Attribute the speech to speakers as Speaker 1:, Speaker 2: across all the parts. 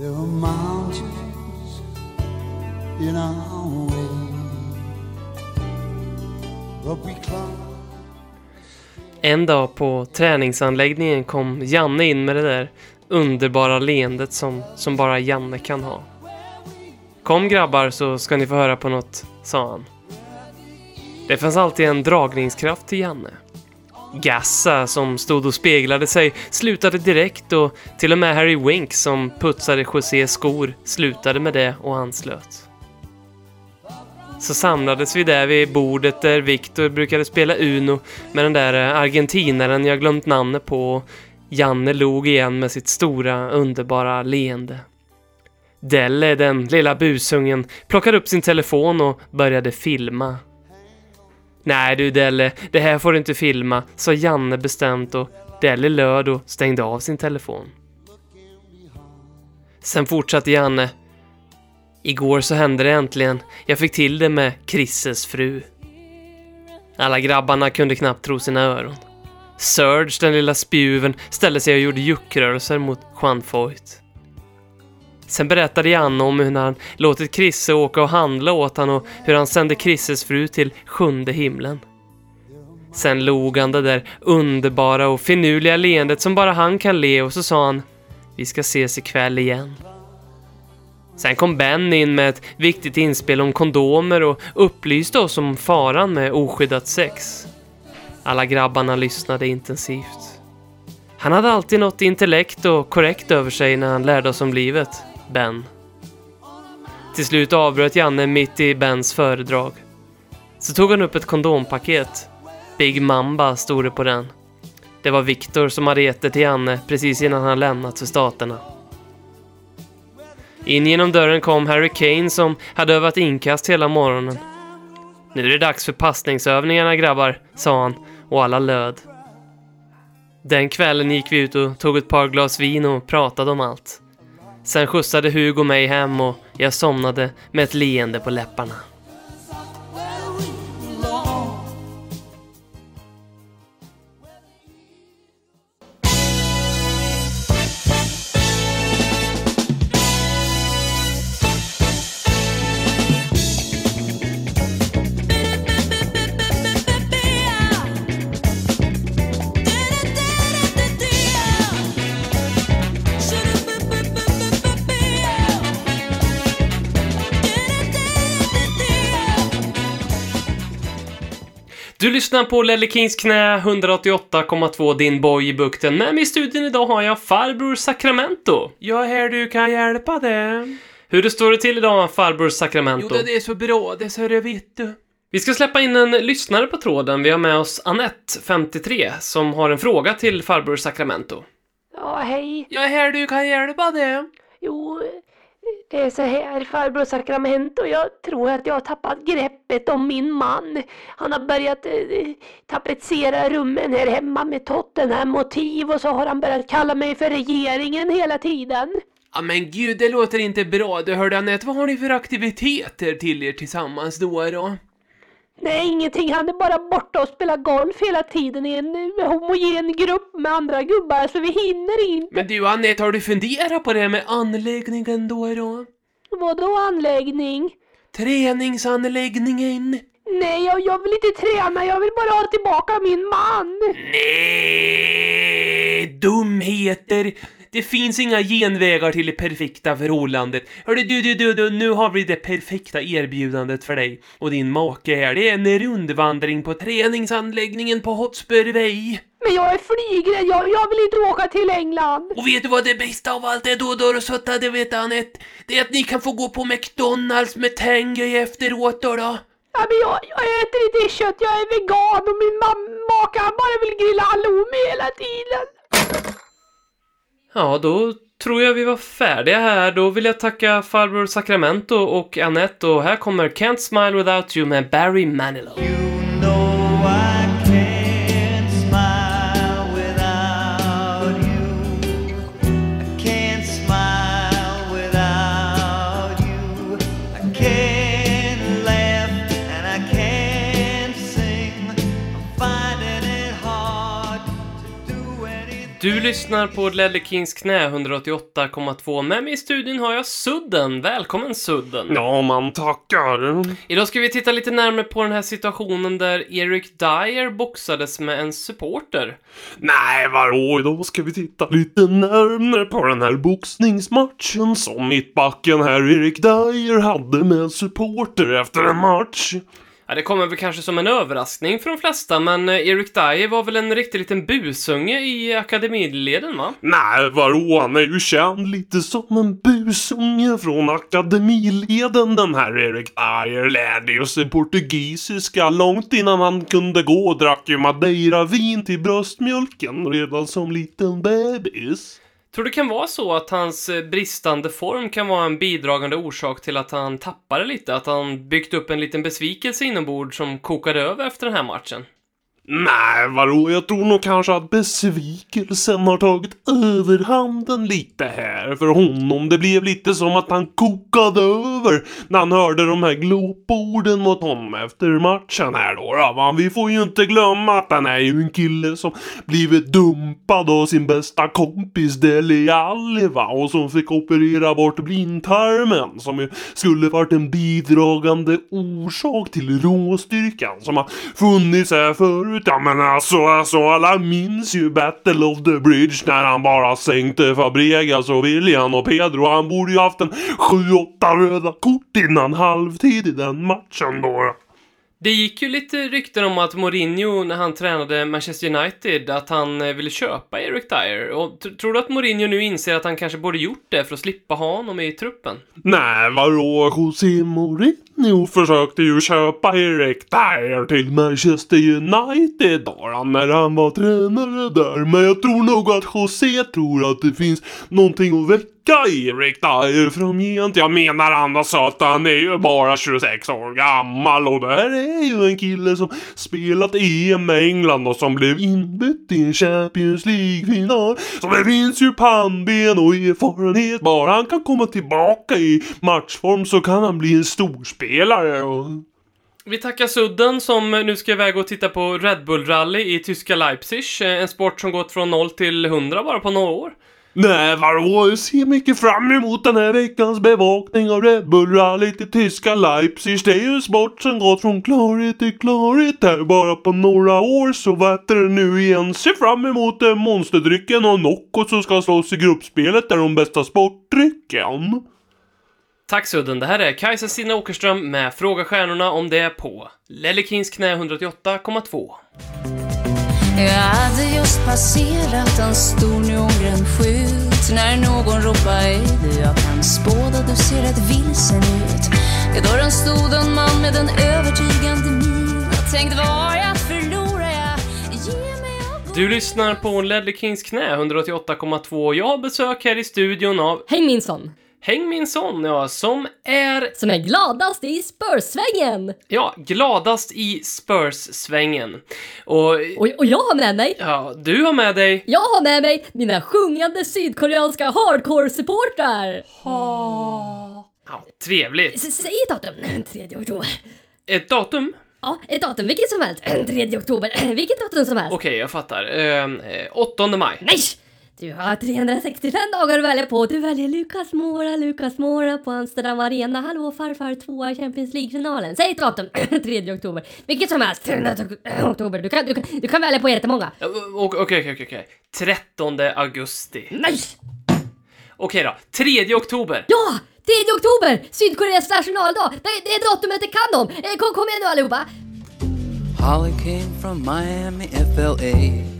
Speaker 1: There were mountains in our way, but we climbed.
Speaker 2: En dag på träningsanläggningen kom Janne in med det där underbara leendet som, som bara Janne kan ha. Kom grabbar så ska ni få höra på något, sa han. Det fanns alltid en dragningskraft till Janne. Gassa som stod och speglade sig slutade direkt och till och med Harry Wink, som putsade Josés skor slutade med det och anslöt. Så samlades vi där vid bordet där Victor brukade spela Uno med den där eh, argentinaren jag glömt namnet på och Janne log igen med sitt stora underbara leende. Delle, den lilla busungen, plockade upp sin telefon och började filma. Nej du Delle, det här får du inte filma, sa Janne bestämt och Delle löd och stängde av sin telefon. Sen fortsatte Janne. Igår så hände det äntligen. Jag fick till det med Chrisses fru. Alla grabbarna kunde knappt tro sina öron. Surge, den lilla spjuven, ställde sig och gjorde juckrörelser mot Juan Foyt. Sen berättade Janne om hur han låtit Krisse åka och handla åt han och hur han sände Krisses fru till sjunde himlen. Sen log han det där underbara och finurliga leendet som bara han kan le och så sa han Vi ska ses ikväll igen. Sen kom Ben in med ett viktigt inspel om kondomer och upplyste oss om faran med oskyddat sex. Alla grabbarna lyssnade intensivt. Han hade alltid något intellekt och korrekt över sig när han lärde oss om livet, Ben. Till slut avbröt Janne mitt i Bens föredrag. Så tog han upp ett kondompaket. Big Mamba stod det på den. Det var Viktor som hade gett det till Janne precis innan han lämnat för staterna. In genom dörren kom Harry Kane som hade övat inkast hela morgonen. Nu är det dags för passningsövningarna grabbar, sa han och alla löd. Den kvällen gick vi ut och tog ett par glas vin och pratade om allt. Sen skjutsade Hugo mig hem och jag somnade med ett leende på läpparna. Lyssnar på Lelle Kings knä 188,2 din boy i bukten. Med mig i studion idag har jag farbror Sacramento.
Speaker 3: Jag är här du kan hjälpa dig.
Speaker 2: Hur det står det till idag farbror
Speaker 3: Jo,
Speaker 2: Sacramento?
Speaker 3: det är så bra, det så det vet du.
Speaker 2: Vi ska släppa in en lyssnare på tråden. Vi har med oss Annette, 53, som har en fråga till farbror Sacramento.
Speaker 4: Ja, hej.
Speaker 3: Jag är här du kan hjälpa dig.
Speaker 4: Jo, det är så här farbror Sacramento. Jag tror att jag har tappat greppet om min man. Han har börjat eh, tapetsera rummen här hemma med Tottenham-motiv och så har han börjat kalla mig för regeringen hela tiden.
Speaker 3: Ja men gud, det låter inte bra. Du hörde Anette, vad har ni för aktiviteter till er tillsammans då då?
Speaker 4: Nej, ingenting. Han är bara borta och spelar golf hela tiden i en eh, homogen grupp med andra gubbar så vi hinner inte.
Speaker 3: Men du Anette, har du funderat på det här med anläggningen då då?
Speaker 4: Vadå anläggning?
Speaker 3: Träningsanläggningen?
Speaker 4: Nej, jag, jag vill inte träna. Jag vill bara ha tillbaka min man.
Speaker 3: Nej, dumheter! Det finns inga genvägar till det perfekta förhållandet. Hörru du, du, du, du, nu har vi det perfekta erbjudandet för dig och din make här. Det är en rundvandring på träningsanläggningen på Hotspur Way.
Speaker 4: Men jag är flygrädd. Jag, jag vill inte åka till England.
Speaker 3: Och vet du vad det bästa av allt är då, då och sötta, det vet Anette? Det är att ni kan få gå på McDonalds med Tengöj efteråt då, då.
Speaker 4: Ja, men jag, jag äter inte kött. Jag är vegan och min mam- maka han bara vill grilla halloumi hela tiden.
Speaker 2: Ja, då tror jag vi var färdiga här. Då vill jag tacka farbror Sacramento och Annette och här kommer Can't Smile Without You med Barry Manilow.
Speaker 5: You know
Speaker 2: Du lyssnar på Ledley Kings knä 188,2. Med mig i studion har jag Sudden. Välkommen Sudden.
Speaker 6: Ja, man tackar.
Speaker 2: Idag ska vi titta lite närmare på den här situationen där Eric Dyer boxades med en supporter.
Speaker 6: Nej, vadå? Idag ska vi titta lite närmare på den här boxningsmatchen som mittbacken här Erik Dyer hade med en supporter efter en match.
Speaker 2: Ja, det kommer väl kanske som en överraskning för de flesta, men eh, Eric Dyer var väl en riktig liten busunge i akademileden, va?
Speaker 6: Nej, vadå? Han är ju känd lite som en busunge från akademileden den här Eric Dyer. Lärde ju sig portugisiska långt innan han kunde gå och drack ju madeira-vin till bröstmjölken redan som liten bebis.
Speaker 2: Tror det kan vara så att hans eh, bristande form kan vara en bidragande orsak till att han tappade lite? Att han byggt upp en liten besvikelse inombords som kokade över efter den här matchen?
Speaker 6: Nej, vadå? Jag tror nog kanske att besvikelsen har tagit överhanden lite här för honom. Det blev lite som att han kokade över när han hörde de här glåporden mot honom efter matchen här då. då. va? Vi får ju inte glömma att han är ju en kille som blivit dumpad av sin bästa kompis Deli Alli va? Och som fick operera bort blindtarmen som ju skulle varit en bidragande orsak till råstyrkan som har funnits här förut. Ja men alltså, alltså alla minns ju Battle of the Bridge när han bara sänkte Fabregas och William och Pedro. Han borde ju haft en 7-8 röda kort innan halvtid i den matchen då.
Speaker 2: Det gick ju lite rykten om att Mourinho, när han tränade Manchester United, att han eh, ville köpa Eric Dyer. Och tror du att Mourinho nu inser att han kanske borde gjort det för att slippa ha honom i truppen?
Speaker 6: Nej, vadå? José Mourinho försökte ju köpa Eric Dyer till Manchester United då, när han var tränare där. Men jag tror nog att José tror att det finns någonting att väcka Erik Dyer framgent. Jag menar annars att han är ju bara 26 år gammal och det här är ju en kille som spelat EM med England och som blev inbytt i en Champions League-final. Så det finns ju pannben och erfarenhet. Bara han kan komma tillbaka i matchform så kan han bli en storspelare. Och...
Speaker 2: Vi tackar Sudden som nu ska iväg och titta på Red Bull Rally i tyska Leipzig. Eh, en sport som gått från 0 till 100 bara på några år.
Speaker 6: Nej, vadå? Jag ser mycket fram emot den här veckans bevakning av Red Bull-rallyt i tyska Leipzig. Det är ju en sport som gått från klarhet till klarhet här bara på några år. Så vad heter det nu igen? Se fram emot eh, monsterdrycken och Nocco som ska slåss i gruppspelet där de bästa sportdrycken.
Speaker 2: Tack Sudden, det här är Kajsa Stina Åkerström med Fråga Stjärnorna om det är på Lellekins knä 188,2.
Speaker 7: Jag hade just passerat en stor neongrön skylt när någon ropade "Ej, du, jag kan spåda, du ser rätt vilsen ut. I dörren stod en man med en övertygande min. Jag tänkte, var jag förlorar jag? Ge mig upp.
Speaker 2: Du lyssnar på Ledley Kings knä 188,2. Jag har besök här i studion av
Speaker 8: Hej min son!
Speaker 2: Häng min son, ja, som är,
Speaker 8: Som är gladast i Spurs-svängen!
Speaker 2: ja, gladast i Spurs-svängen. Och,
Speaker 8: Och, och jag har med mig,
Speaker 2: ja, du har med dig...
Speaker 8: jag har med mig mina sjungande sydkoreanska hardcore-supportrar!
Speaker 2: Ja, trevligt.
Speaker 8: S- Säg ett datum! 3 oktober.
Speaker 2: Ett datum?
Speaker 8: Ja, ett datum, vilket som helst. 3 oktober, vilket datum som helst.
Speaker 2: Okej, jag fattar. Eh, eh, 8 maj.
Speaker 8: Nej! Du har 365 dagar att välja på. Du väljer Lucas Mora, Lucas Mora på Amsterdam Arena. Hallå farfar, tvåa i Champions League-finalen. Säg ett datum! 3 oktober. Vilket som helst. 3 oktober. Du kan, du kan, du kan välja på jättemånga.
Speaker 2: Okej, okej, okej. 13 augusti.
Speaker 8: Nej!
Speaker 2: Okej då, 3 oktober.
Speaker 8: Ja! 3 oktober! Sydkoreas nationaldag! Det, det är datumet det kan de! Eh, Kom, kom igen nu allihopa!
Speaker 9: Holly came from Miami, FLA.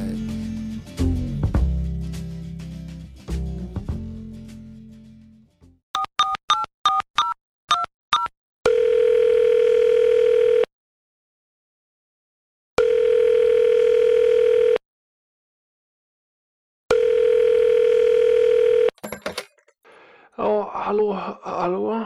Speaker 6: Hallå, hallå?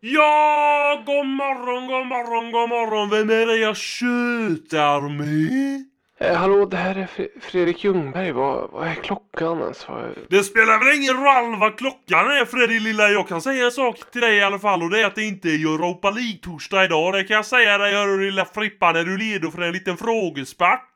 Speaker 6: Ja, god morgon, god morgon, god morgon. Vem är det jag tjötar med?
Speaker 10: Eh, hallå, det här är Fre- Fredrik Ljungberg. Vad, vad är klockan ens? Vad...
Speaker 6: Det spelar väl ingen roll vad klockan är Freddy lilla. Jag kan säga en sak till dig i alla fall och det är att det inte är Europa League-torsdag idag. Det kan jag säga dig hörru lilla Frippa när du leder för en liten frågespart.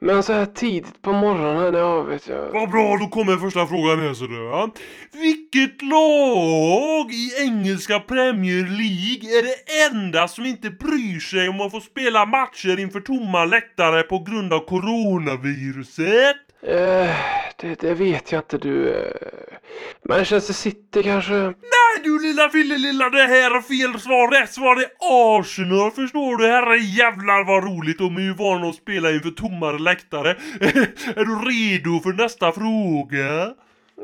Speaker 10: Men så här tidigt på morgonen, ja vet jag.
Speaker 6: Vad bra, då kommer första frågan här så du. Ja. Vilket lag i engelska Premier League är det enda som inte bryr sig om att få spela matcher inför tomma läktare på grund av coronaviruset?
Speaker 10: Eh, det, det vet jag inte du. Eh, Manchester City kanske?
Speaker 6: Nej du lilla fille lilla, det här är fel svar. Rätt svar är Arsenal förstår du. Herre jävlar vad roligt. De är ju vana att spela inför tommare läktare. är du redo för nästa fråga?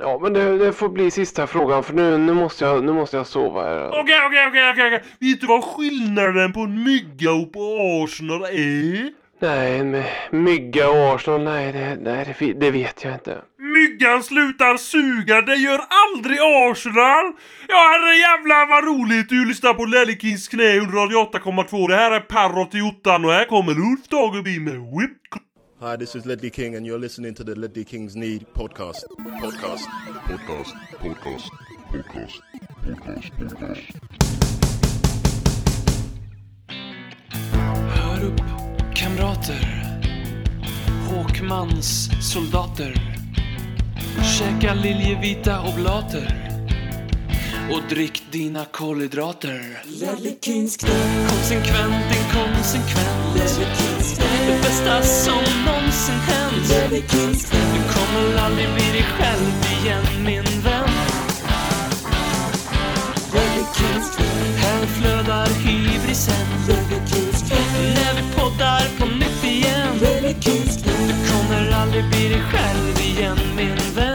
Speaker 10: Ja men det, det får bly sista frågan för nu, nu, måste, jag, nu måste jag sova här.
Speaker 6: Okej, okej, okej, okej. okej. Vet du vad skillnaden på en mygga och på Arsenal är?
Speaker 10: Nej, med mygga och Arsenal, nej, det, nej det, vet jag inte.
Speaker 6: Myggan slutar suga, det gör aldrig Arsenal! Ja herre jävlar vad roligt! Du lyssnar på Lellekins knä 188,2. Det här är Parrot i ottan och här kommer Ulf Dageby med Whip
Speaker 11: Hi, this is Ledley King, and you're listening to the Ledley Kings Need podcast. Podcast. Podcast. Podcast. Podcast. Podcast. Podcast.
Speaker 2: Hör upp, kamrater. Håkmans soldater. Käka liljevita oblater. Och drick dina kolhydrater. Konsekvent, inkonsekvent. Det bästa som någonsin hänt. Du kommer aldrig bli dig själv igen, min vän. Här flödar hybrisen. Aldrig bli dig själv igen, min vän.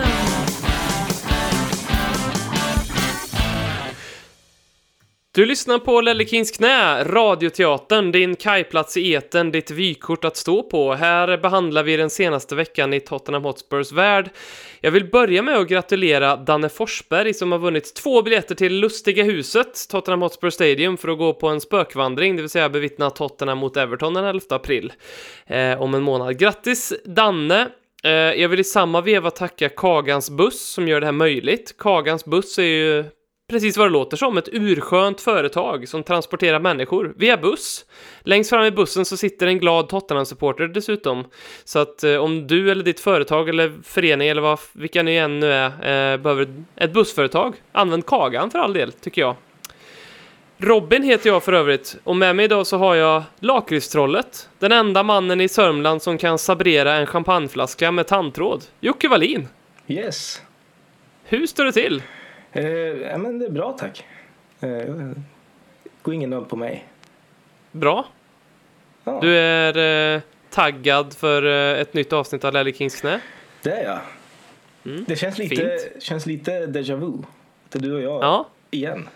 Speaker 2: Du lyssnar på Lelle Kings knä, Radioteatern, din kajplats i eten, ditt vykort att stå på. Här behandlar vi den senaste veckan i Tottenham Hotspurs värld. Jag vill börja med att gratulera Danne Forsberg som har vunnit två biljetter till Lustiga huset, Tottenham Hotspur Stadium, för att gå på en spökvandring, det vill säga bevittna Tottenham mot Everton den 11 april eh, om en månad. Grattis Danne! Eh, jag vill i samma veva tacka Kagans buss som gör det här möjligt. Kagans buss är ju precis vad det låter som, ett urskönt företag som transporterar människor via buss. Längst fram i bussen så sitter en glad Tottenham-supporter dessutom. Så att eh, om du eller ditt företag eller förening eller vad, vilka ni än nu är, eh, behöver ett bussföretag, använd Kagan för all del, tycker jag. Robin heter jag för övrigt och med mig idag så har jag Lakritstrollet, den enda mannen i Sörmland som kan sabrera en champagneflaska med tandtråd. Jocke Wallin,
Speaker 12: Yes.
Speaker 2: hur står det till?
Speaker 12: Eh, ja, men det är bra tack. Eh, går ingen nöd på mig.
Speaker 2: Bra?
Speaker 12: Ja,
Speaker 2: Du är eh, taggad för eh, ett nytt avsnitt av Lelle Kings knä?
Speaker 12: Det är jag. det känns lite,
Speaker 2: Mm. fint.
Speaker 12: känns lite déjà vu. Det du och jag
Speaker 2: Ja.
Speaker 12: igen.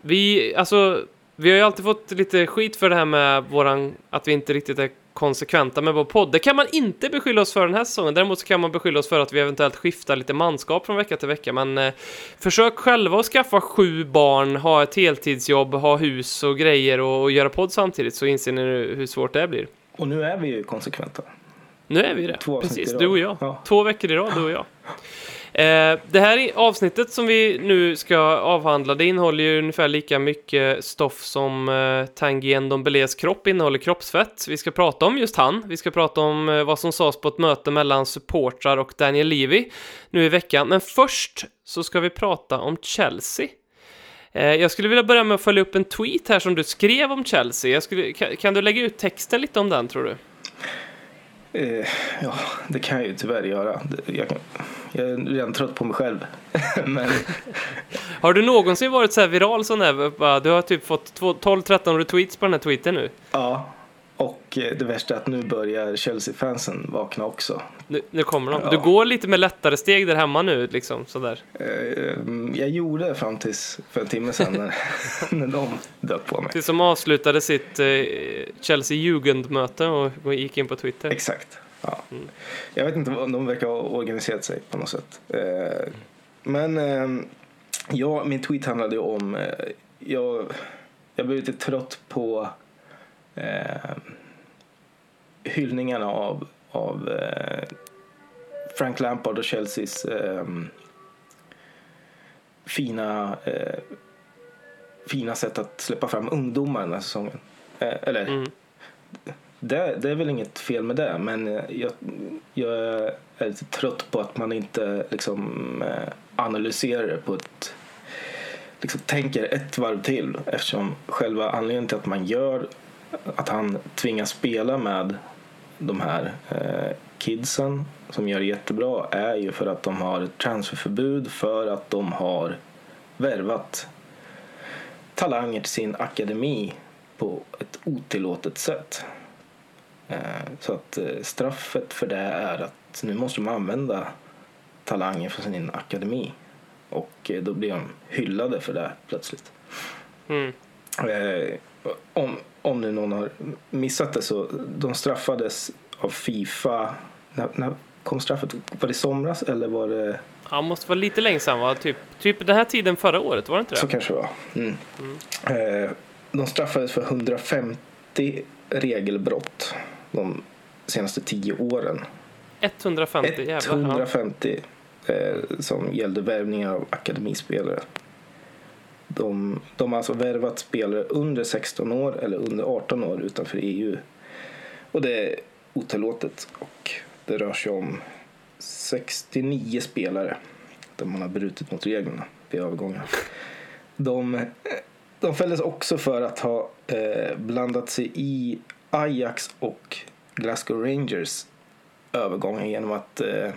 Speaker 2: Vi, alltså, vi har ju alltid fått lite skit för det här med våran, att vi inte riktigt är konsekventa med vår podd. Det kan man inte beskylla oss för den här säsongen. Däremot så kan man beskylla oss för att vi eventuellt skiftar lite manskap från vecka till vecka. Men eh, försök själva att skaffa sju barn, ha ett heltidsjobb, ha hus och grejer och, och göra podd samtidigt så inser ni hur svårt det blir.
Speaker 12: Och nu är vi ju konsekventa.
Speaker 2: Nu är vi det. Precis, du och jag.
Speaker 12: Ja.
Speaker 2: Två veckor i rad, du och jag. Eh, det här avsnittet som vi nu ska avhandla, det innehåller ju ungefär lika mycket stoff som eh, Tanguy Ndombelés kropp innehåller kroppsfett. Vi ska prata om just han. Vi ska prata om eh, vad som sades på ett möte mellan supportrar och Daniel Levy nu i veckan. Men först så ska vi prata om Chelsea. Eh, jag skulle vilja börja med att följa upp en tweet här som du skrev om Chelsea. Jag skulle, kan, kan du lägga ut texten lite om den, tror du?
Speaker 12: Eh, ja, det kan jag ju tyvärr göra. Jag, jag är redan trött på mig själv. men
Speaker 2: Har du någonsin varit så här viral sån bara, Du har typ fått två- 12-13 retweets på den här tweeten nu.
Speaker 12: ja, och eh, det värsta är att nu börjar Chelsea-fansen vakna också.
Speaker 2: Nu, nu kommer de.
Speaker 12: Ja.
Speaker 2: Du går lite med lättare steg där hemma nu, liksom sådär.
Speaker 12: Eh, Jag gjorde det fram tills för en timme sedan när, när de dök på mig.
Speaker 2: Till som avslutade sitt eh, Chelsea-Jugendmöte och gick in på Twitter.
Speaker 12: Exakt. Ja. Jag vet inte, de verkar ha organiserat sig på något sätt. Eh, Men eh, ja, min tweet handlade ju om, eh, jag, jag blir lite trött på eh, hyllningarna av, av eh, Frank Lampard och Chelseas eh, fina, eh, fina sätt att släppa fram ungdomar den här säsongen. Eh, eller,
Speaker 2: Mm.
Speaker 12: det, det är väl inget fel med det, men eh, jag, jag är lite trött på att man inte liksom, eh, analyserar det på ett liksom, tänker ett varv till eftersom själva anledningen till att man gör att han tvingas spela med de här eh, kidsen som gör det jättebra är ju för att de har transferförbud för att de har värvat talanger till sin akademi på ett otillåtet sätt. Eh, så att eh, straffet för det är att nu måste de använda talanger från sin akademi och eh, då blir de hyllade för det plötsligt.
Speaker 2: Mm.
Speaker 12: Om, om nu någon har missat det så de straffades av Fifa. När, när kom straffet? Var det i somras eller var det?
Speaker 2: Han måste vara lite länge sedan va? Typ, typ den här tiden förra året, var det inte det?
Speaker 12: Så kanske det var. Mm. Eh, de straffades för 150 regelbrott de senaste tio åren.
Speaker 2: 150 jävlar. Ja.
Speaker 12: 150 eh, som gällde värvningar av akademispelare. De, de har alltså värvat spelare under 16 år eller under 18 år utanför EU. Och det är otillåtet och det rör sig om 69 spelare där man har brutit mot reglerna vid övergången. De, de fälldes också för att ha eh, blandat sig i Ajax och Glasgow Rangers övergången genom att eh,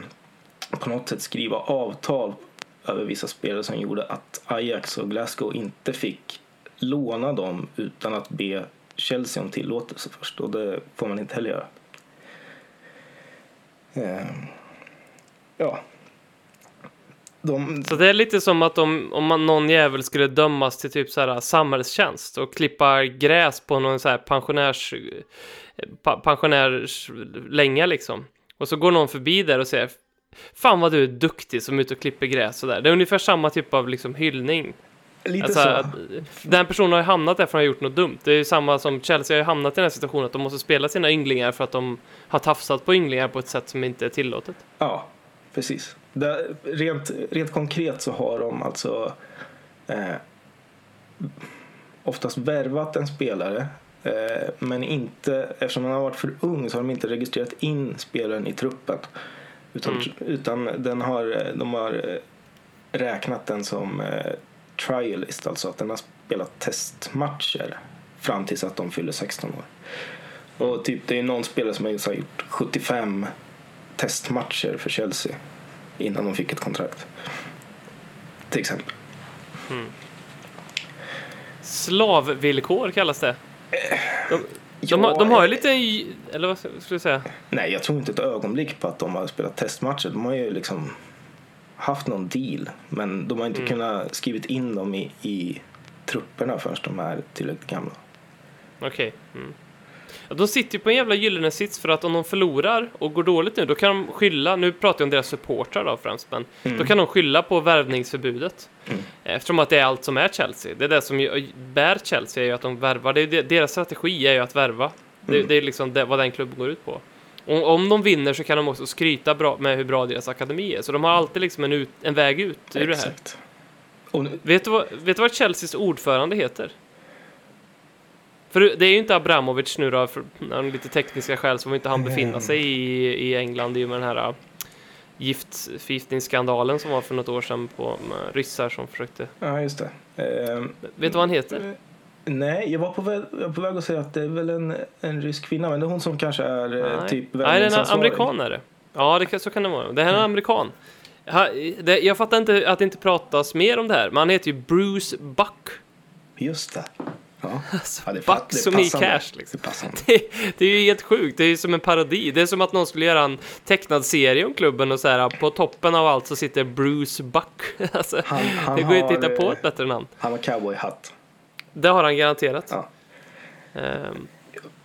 Speaker 12: på något sätt skriva avtal över vissa spelare som gjorde att Ajax och Glasgow inte fick låna dem utan att be Chelsea om tillåtelse först och det får man inte heller göra. Ehm, ja. De,
Speaker 2: Så det är lite som att om, om man, någon jävel skulle dömas till typ så här samhällstjänst och klippa gräs på någon så här pensionärs, eh, pensionärs länga liksom. Och så går någon förbi där och säger Fan vad du är duktig som är ute och klipper gräs och där. Det är ungefär samma typ av liksom hyllning.
Speaker 12: lite
Speaker 2: Alltså,
Speaker 12: så.
Speaker 2: att den personen har ju hamnat där för att ha gjort något dumt. Det är ju samma som Chelsea har ju hamnat i den här situationen att de måste spela sina ynglingar för att de har tafsat på ynglingar på ett sätt som inte är tillåtet.
Speaker 12: Ja, precis. Det, rent, rent konkret så har de alltså eh, oftast värvat en spelare eh, men inte, eftersom han har varit för ung så har de inte registrerat in spelaren i truppen. Utan, utan den har, de har eh, räknat den som eh, trialist, alltså att den har spelat testmatcher fram tills att de fyller 16 år. Och typ, det är någon spelare som har gjort 75 testmatcher för Chelsea innan de fick ett kontrakt. Till exempel.
Speaker 2: Slavvillkor kallas det. De, de, har, de har ju lite, eller vad ska du säga?
Speaker 12: Nej, jag tror inte ett ögonblick på att de har spelat testmatcher. De har ju liksom haft någon deal. Men de har inte kunnat skrivit in dem i, i trupperna förrän de är tillräckligt gamla.
Speaker 2: Okej. Mm. Ja, de sitter ju på en jävla gyllene sits för att om de förlorar och går dåligt nu, då kan de skylla, nu pratar jag om deras supportrar då främst, men då kan de skylla på värvningsförbudet. Eftersom att det är allt som är Chelsea. Det är det som bär Chelsea, är ju att de värvar. Det är deras strategi är ju att värva. Det, det är liksom det, vad den klubben går ut på. Och om de vinner så kan de också skryta bra med hur bra deras akademi är. Så de har alltid liksom en, ut, en väg ut ur det här.
Speaker 12: Exakt. Nu,
Speaker 2: Vet du, vad, vet du vad Chelseas ordförande heter? För det är ju inte Abramovic nu då, av lite tekniska skäl som inte han befinna sig i, i England i och med den här äh, gift, förgiftningsskandalen som var för något år sedan på ryssar som försökte...
Speaker 12: ja, just det. Ehm,
Speaker 2: Vet du vad han heter?
Speaker 12: nej, jag var, på väg, jag var på väg att säga att det är väl en, en rysk kvinna, men det är hon som kanske är eh,
Speaker 2: Nej.
Speaker 12: typ
Speaker 2: Nej, det är en amerikan det. Ja, det så kan det vara. Det här är en amerikan. Ha, det, jag fattar inte att det inte pratas mer om det här, men han heter ju Bruce Buck.
Speaker 12: Just det. Ja.
Speaker 2: Alltså,
Speaker 12: Ja,
Speaker 2: Buck som i cash liksom.
Speaker 12: Det.
Speaker 2: Det, det är ju helt sjukt, det är ju som en parodi. Det är som att någon skulle göra en tecknad serie om klubben och så här på toppen av allt så sitter Bruce Buck. Alltså,
Speaker 12: Han- han
Speaker 2: det går ju inte att hitta på
Speaker 12: eh,
Speaker 2: ett bättre namn.
Speaker 12: Han har cowboyhatt.
Speaker 2: Det har han garanterat.
Speaker 12: Ja.
Speaker 2: Ehm,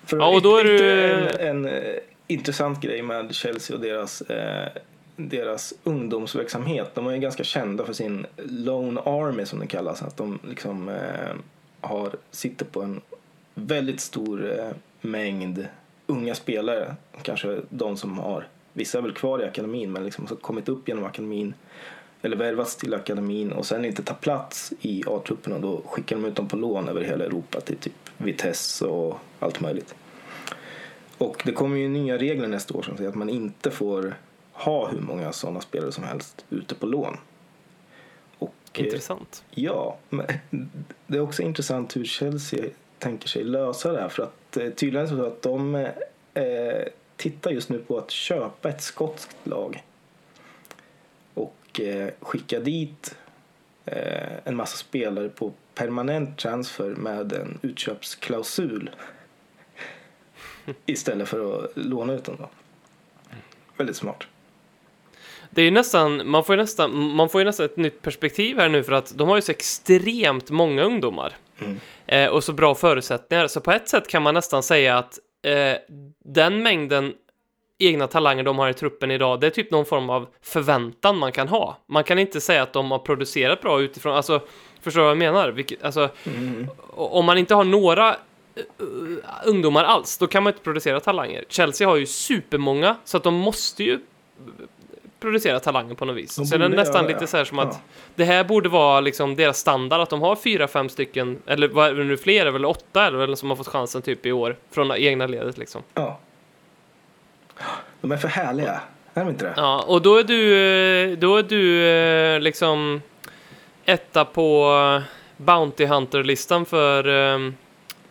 Speaker 12: För
Speaker 2: Ja, och då är du-
Speaker 12: en, en eh, intressant grej med Chelsea och deras eh, deras ungdomsverksamhet. De är ju ganska kända för sin Lone Army som det kallas. Att de liksom eh, har, sitter på en väldigt stor eh, mängd unga spelare. Kanske de som har, vissa är väl kvar i akademin men liksom har kommit upp genom akademin eller värvats till akademin och sen inte tar plats i A-truppen och då skickar de ut dem på lån över hela Europa till typ Vitesse och allt möjligt. Och det kommer ju nya regler nästa år som säger att man inte får ha hur många sådana spelare som helst ute på lån. Eh,
Speaker 2: Intressant.
Speaker 12: Ja, men det är också intressant hur Chelsea tänker sig lösa det här. För att eh, tydligen så att de eh, tittar just nu på att köpa ett skotskt lag. Och eh, skicka dit eh, en massa spelare på permanent transfer med en utköpsklausul. Istället för att låna ut dem då. Väldigt smart.
Speaker 2: Det är ju nästan, man får ju nästan, man får ju nästan ett nytt perspektiv här nu för att de har ju så extremt många ungdomar.
Speaker 12: Mm.
Speaker 2: Eh, och så bra förutsättningar. Så på ett sätt kan man nästan säga att eh, den mängden egna talanger de har i truppen idag, det är typ någon form av förväntan man kan ha. Man kan inte säga att de har producerat bra utifrån, alltså, förstår du vad jag menar? Vilket, alltså,
Speaker 12: Mm.
Speaker 2: om man inte har några eh, ungdomar alls, då kan man inte producera talanger. Chelsea har ju supermånga, så att de måste ju producera talanger på något vis.
Speaker 12: De
Speaker 2: så det är nästan lite så här som att
Speaker 12: Ja.
Speaker 2: det här borde vara liksom deras standard, att de har fyra, fem stycken, eller vad är det nu fler, eller åtta eller väl som har fått chansen typ i år, från egna ledet liksom.
Speaker 12: Ja. De är för härliga. Är de inte det?
Speaker 2: Ja, och då är du, eh, då är du eh, liksom etta på eh, Bounty Hunter-listan för um,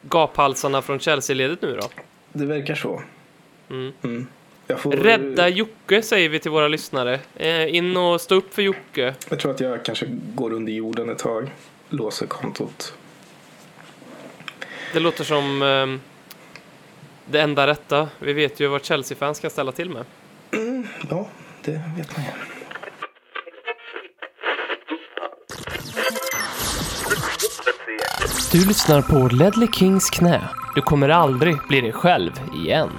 Speaker 2: gaphalsarna från Chelsea-ledet nu då.
Speaker 12: Det verkar så.
Speaker 2: Mm.
Speaker 12: Mm. Jag, får,
Speaker 2: Rädda Jocke säger vi till våra lyssnare. Eh, in och stå upp för Jocke.
Speaker 12: jag tror att jag kanske går under jorden ett tag. Låser kontot.
Speaker 2: Det låter som ehm, det enda rätta. Vi vet ju vad Chelsea-fans kan ställa till med.
Speaker 12: Ja, det vet man ju.
Speaker 2: Du lyssnar på Ledley Kings knä. Du kommer aldrig bli dig själv igen.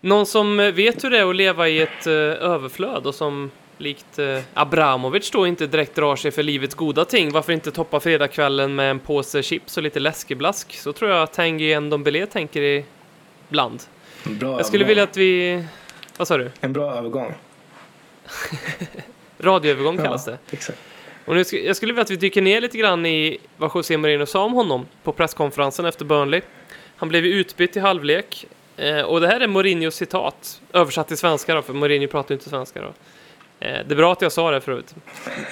Speaker 2: Någon som eh, vet hur det är att leva i ett eh, överflöd och som likt eh, Abramovic då inte direkt drar sig för livets goda ting. Varför inte toppa fredagskvällen med en påse chips och lite läskeblask? Så tror jag Tanguy Ndombele tänker ibland.
Speaker 12: Bra
Speaker 2: Jag skulle
Speaker 12: övergång.
Speaker 2: vilja att vi... Vad sa du?
Speaker 12: En bra övergång.
Speaker 2: Radioövergång kallas det.
Speaker 12: Exakt.
Speaker 2: Och nu jag skulle vilja att vi dyker ner lite grann i vad José Mourinho sa om honom på presskonferensen efter Burnley. Han blev utbytt i halvlek. Eh, och det här är Mourinhos citat, översatt till svenska då, för Mourinho pratar ju inte svenska då. Eh, det är bra att jag sa det förut.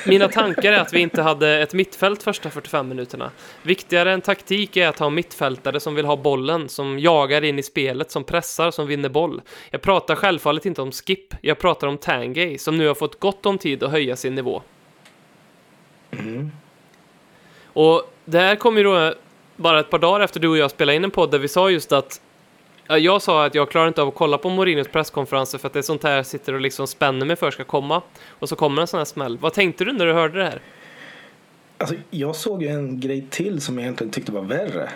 Speaker 2: Mina tankar är att vi inte hade ett mittfält första 45 minuterna. Viktigare än taktik är att ha mittfältare som vill ha bollen, som jagar in i spelet, som pressar, som vinner boll. Jag pratar självfallet inte om Skip, jag pratar om Tangay, som nu har fått gott om tid att höja sin nivå. Och det här kom ju då bara ett par dagar efter du och jag spelade in en podd där vi sa just att ja, jag sa att jag klarar inte av att kolla på Mourinhos presskonferenser för att det är sånt här jag sitter och liksom spänner mig för ska komma. Och så kommer en sån här smäll. Vad tänkte du när du hörde det här?
Speaker 12: Alltså, jag såg ju en grej till som jag egentligen tyckte var värre.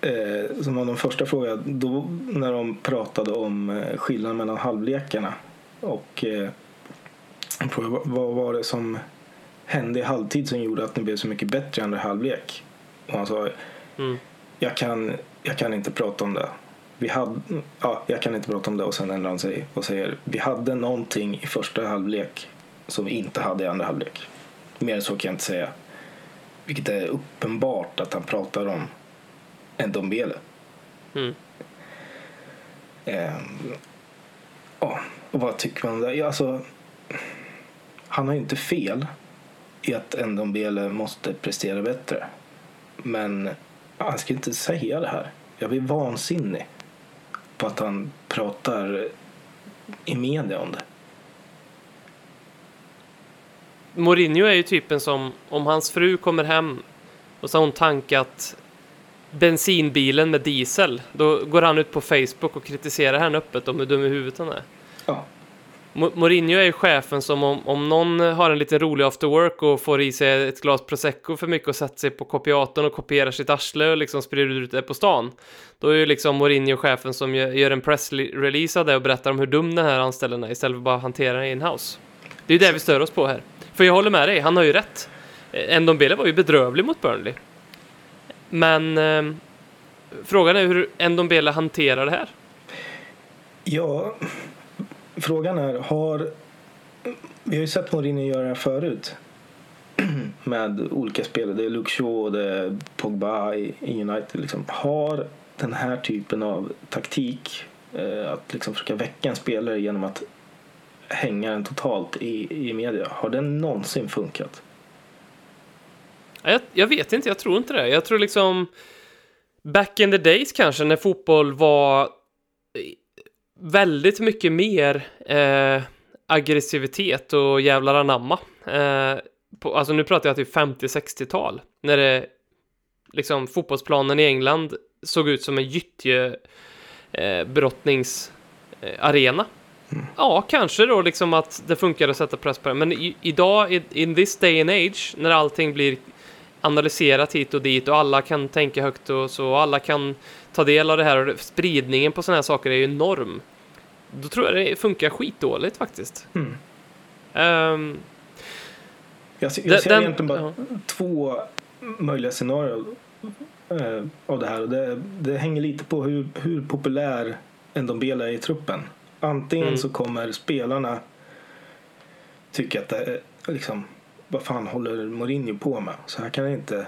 Speaker 12: Eh, som var de första frågorna. Då när de pratade om eh, skillnaden mellan halvlekarna. Och eh, vad var det som hände i halvtid som gjorde att ni blev så mycket bättre i andra halvlek? Och han sa,
Speaker 2: Mm.
Speaker 12: jag, kan, jag kan inte prata om det. Vi hade, ja, jag kan inte prata om det och sen ändrar han sig och säger vi hade någonting i första halvlek som vi inte hade i andra halvlek. Mer än så kan jag inte säga. Vilket är uppenbart att han pratar om en Dombele.
Speaker 2: Mm.
Speaker 12: Ehm, ja, och vad tycker man om det? Ja, alltså, han har ju inte fel i att en Dombele måste prestera bättre. Men han ska inte säga det här. Jag blir vansinnig på att han pratar i media om det.
Speaker 2: Mourinho är ju typen som, om hans fru kommer hem och så har hon tankat bensinbilen med diesel, då går han ut på Facebook och kritiserar henne öppet om hur dum i huvudet han är.
Speaker 12: Ja.
Speaker 2: Mourinho är ju chefen som om, om någon har en liten rolig after work och får i sig ett glas prosecco för mycket och sätter sig på kopiatorn och kopierar sitt arsle och liksom sprider ut det på stan. Då är ju liksom Mourinho chefen som gör, en pressrelease av det och berättar om hur dum den här anställningen är istället för att bara hantera det in-house. Det är ju det vi stör oss på här. För jag håller med dig, han har ju rätt. Ndombele var ju bedrövlig mot Burnley. Men eh, frågan är hur Ndombele hanterar det här.
Speaker 12: Ja, frågan är, har... Vi har ju sett Mourinho göra det här förut. Med olika spelare. Det är Luke Shaw det är Pogba i United. Liksom. Har den här typen av taktik, eh, att liksom försöka väcka en spelare genom att hänga den totalt i, i media, har den någonsin funkat?
Speaker 2: Jag, jag vet inte, jag tror inte det. Jag tror liksom back in the days kanske när fotboll var väldigt mycket mer eh, aggressivitet och jävlar anamma. Eh, på, alltså nu pratar jag typ 50-60-tal när det liksom fotbollsplanen i England såg ut som en gyttje eh, brottningsarena. Ja, kanske då liksom att det funkar att sätta press på det. Men i, idag, i- in this day and age, när allting blir analyserat hit och dit och alla kan tänka högt och så, alla kan ta del av det här och spridningen på sådana här saker är ju enorm. Då tror jag det funkar skitdåligt faktiskt.
Speaker 12: Mm.
Speaker 2: Ehm,
Speaker 12: Jag, ser- jag ser
Speaker 2: den-
Speaker 12: egentligen bara
Speaker 2: ja.
Speaker 12: två möjliga scenarier eh, av det här. Och det, det hänger lite på hur, hur populär Ndombele är i truppen. Antingen
Speaker 2: Mm.
Speaker 12: så kommer spelarna tycka att det är liksom, vad fan håller Mourinho på med? Så här kan jag inte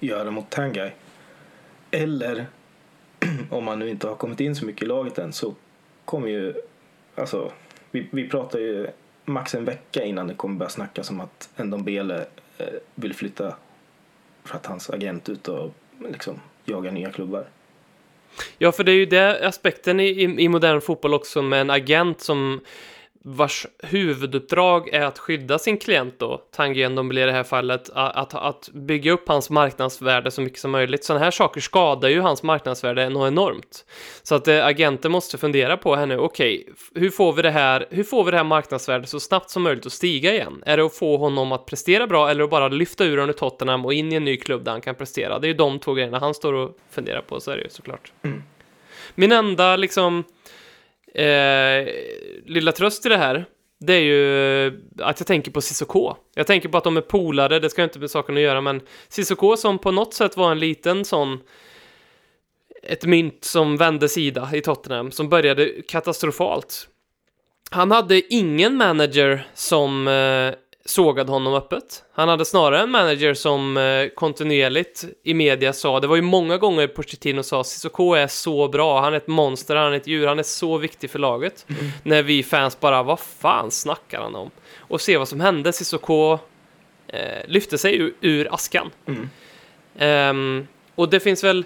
Speaker 12: göra mot Tanguy. Eller om man nu inte har kommit in så mycket i laget än så kommer ju, alltså vi, vi pratar ju max en vecka innan det kommer börja snackas om att Ndombele eh, vill flytta för att hans agent ut och liksom jagar nya klubbar.
Speaker 2: Ja, för det är ju det aspekten i, i, i modern fotboll också med en agent som vars huvuduppdrag är att skydda sin klient då, Tanguy Ndombele i det här fallet, att, att bygga upp hans marknadsvärde så mycket som möjligt. Sådana här saker skadar ju hans marknadsvärde något enormt. Så att eh, agenten måste fundera på här nu, okej, f- hur får vi det här, hur får vi det här marknadsvärdet så snabbt som möjligt att stiga igen? Är det att få honom att prestera bra eller att bara lyfta ur honom ur Tottenham och in i en ny klubb där han kan prestera? Det är ju de två grejerna han står och funderar på, så är det ju såklart. Min enda liksom eh, lilla tröst i det här, det är ju eh, att jag tänker på Cissoko. Jag tänker på att de är polare, det ska inte med saken att göra, men Cissoko som på något sätt var en liten sån ett mynt som vände sida i Tottenham, som började katastrofalt. Han hade ingen manager som eh, sågade honom öppet. Han hade snarare en manager som eh, kontinuerligt i media sa, det var ju många gånger Pochettino sa Cissoko är så bra, han är ett monster, han är ett djur, han är så viktig för laget. När vi fans bara, vad fan snackar han om? Och se vad som hände, Cissoko eh, lyfte sig ur, ur askan. Ehm, och det finns väl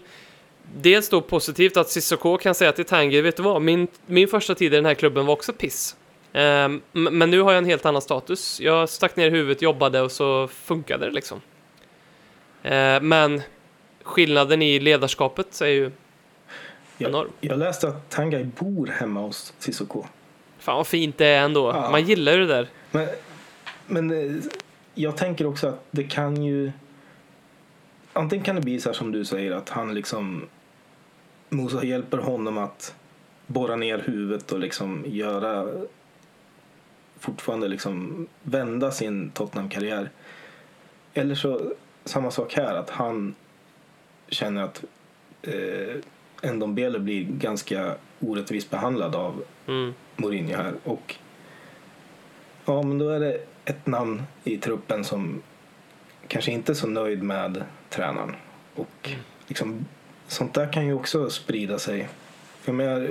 Speaker 2: dels då positivt att Cissoko kan säga till Tanguy, vet du vad, min, min första tid i den här klubben var också piss. Ehm, men nu har jag en helt annan status. Jag stack ner huvudet, jobbade och så funkade det liksom. Ehm, men skillnaden i ledarskapet är ju enorm.
Speaker 12: Jag läste att Tanguy bor hemma hos Cissoko.
Speaker 2: Fan vad fint det är ändå.
Speaker 12: Ja.
Speaker 2: Man gillar ju det där.
Speaker 12: Men, men eh, jag tänker också att det kan ju... Antingen kan det bli så här som du säger att han liksom... Musa hjälper honom att borra ner huvudet och liksom göra... Fortfarande liksom vända sin Tottenham-karriär. Eller så samma sak här att han känner att eh, Ndombele blir ganska orättvist behandlad av
Speaker 2: Mm.
Speaker 12: Mourinho här. Och ja, men då är det ett namn i truppen som kanske inte är så nöjd med tränaren. Och liksom, sånt där kan ju också sprida sig. För jag menar,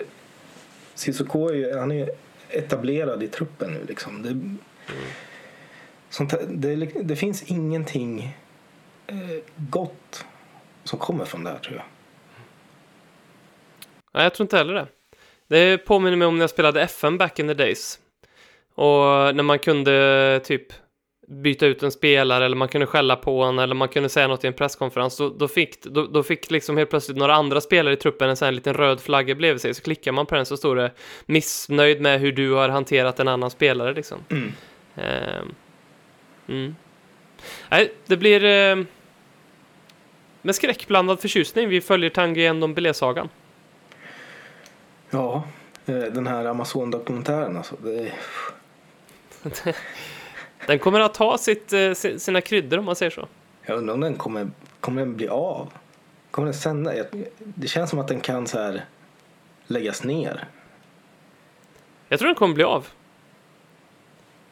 Speaker 12: Cissoko är ju, han är etablerad i truppen nu liksom. Det, sånt det, det finns ingenting eh, gott som kommer från det här tror jag.
Speaker 2: Nej, jag tror inte heller det. Det påminner mig om när jag spelade FN back in the days. Och när man kunde typ byta ut en spelare eller man kunde skälla på honom eller man kunde säga något i en presskonferens, då, då, fick, då, då fick liksom helt plötsligt några andra spelare i truppen en sån här liten röd flagga bredvid sig, så klickar man på den så står det missnöjd med hur du har hanterat en annan spelare liksom.
Speaker 12: Mm.
Speaker 2: Ehm, mm. Nej, det blir eh, med skräckblandad förtjusning vi följer Tanguy Ndombele-sagan.
Speaker 12: Ja, eh, den här Amazon-dokumentären alltså. Det är...
Speaker 2: Den kommer att ta sitt, eh, si- sina kryddor om man säger så.
Speaker 12: Jag undrar om den kommer, kommer den bli av? Kommer den sända? Det känns som att den kan så här läggas ner.
Speaker 2: Jag tror den kommer bli av.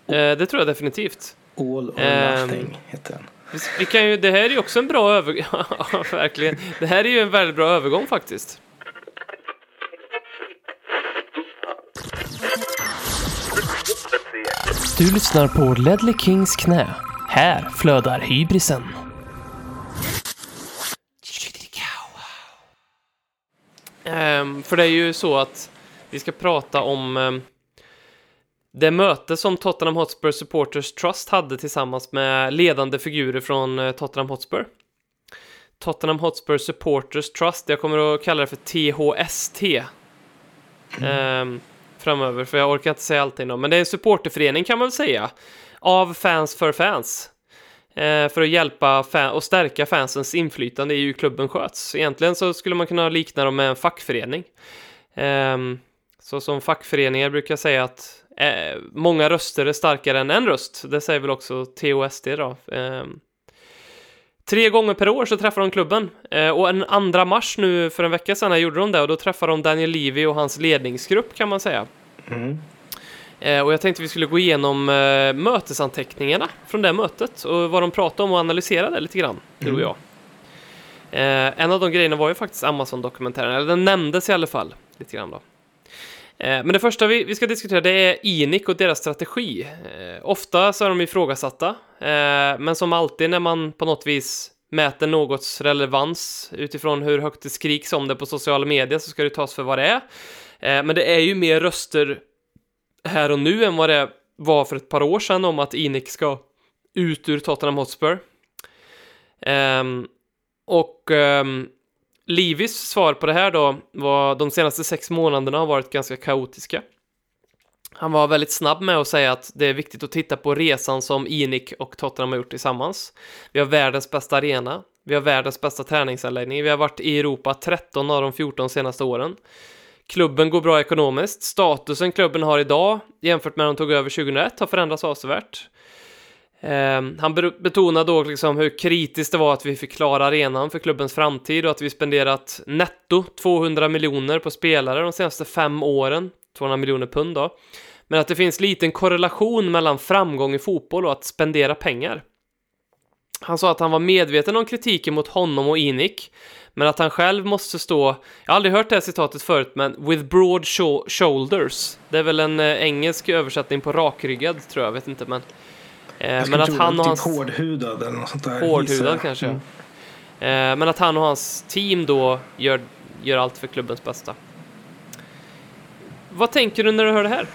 Speaker 2: Eh, det tror jag definitivt.
Speaker 12: All or
Speaker 2: Ehm,
Speaker 12: nothing heter den.
Speaker 2: Vi kan ju, det här är ju också en bra övergång. Ja, verkligen. Det här är ju en väldigt bra övergång faktiskt. Du lyssnar på Ledley Kings knä. Här flödar hybrisen. Ehm, för det är ju så att vi ska prata om ehm, det möte som Tottenham Hotspur Supporters Trust hade tillsammans med ledande figurer från eh, Tottenham Hotspur. Tottenham Hotspur Supporters Trust, jag kommer att kalla det för THST ehm, framöver, för jag orkar inte säga allting då. Men det är en supporterförening kan man väl säga, av fans för fans. Eh, för att hjälpa fan och stärka fansens inflytande i hur klubben sköts. Egentligen så skulle man kunna likna dem med en fackförening. Eh, så som fackföreningar brukar säga att eh, många röster är starkare än en röst. Det säger väl också TOSD då. Ehm, Tre gånger per år så träffar de klubben. Eh, och en 2 mars nu för en vecka sedan här gjorde de det och då träffade de Daniel Levy och hans ledningsgrupp kan man säga.
Speaker 12: Mm.
Speaker 2: Eh, och jag tänkte vi skulle gå igenom eh, mötesanteckningarna från det mötet och vad de pratade om och analysera det lite grann, tror
Speaker 12: Mm.
Speaker 2: jag. Eh, en av de grejerna var ju faktiskt Amazon-dokumentären, eller den nämndes i alla fall lite grann då. Eh, men det första vi, vi ska diskutera det är Inic och deras strategi. Eh, ofta så är de ifrågasatta, eh, men som alltid när man på något vis mäter någots relevans utifrån hur högt det skriks om det på sociala medier så ska det tas för vad det är. Men det är ju mer röster här och nu än vad det var för ett par år sedan om att Inic ska ut ur Tottenham Hotspur. Ehm, och ehm, Livis svar på det här då var de senaste sex månaderna har varit ganska kaotiska. Han var väldigt snabb med att säga att det är viktigt att titta på resan som Inic och Tottenham har gjort tillsammans. Vi har världens bästa arena, vi har världens bästa träningsanläggning, vi har varit i Europa 13 av de 14 senaste åren. Klubben går bra ekonomiskt. Statusen klubben har idag jämfört med när de tog över 2001 har förändrats avsevärt. Ehm, han betonade då liksom hur kritiskt det var att vi fick klara arenan för klubbens framtid och att vi spenderat netto 200 miljoner på spelare de senaste fem åren. 200 miljoner pund då. Men att det finns liten korrelation mellan framgång i fotboll och att spendera pengar. Han sa att han var medveten om kritiken mot honom och Inik, men att han själv måste stå, jag har aldrig hört det här citatet förut, men with broad sho- shoulders. Det är väl en eh, engelsk översättning på rakryggad, tror jag, vet inte, men... Eh,
Speaker 12: Jag
Speaker 2: men att han och
Speaker 12: typ
Speaker 2: hans...
Speaker 12: hårdhudad eller något sånt där.
Speaker 2: Hårdhudad kanske.
Speaker 12: Mm.
Speaker 2: Eh, men att han och hans team då gör, gör allt för klubbens bästa. Vad tänker du när du hör det här?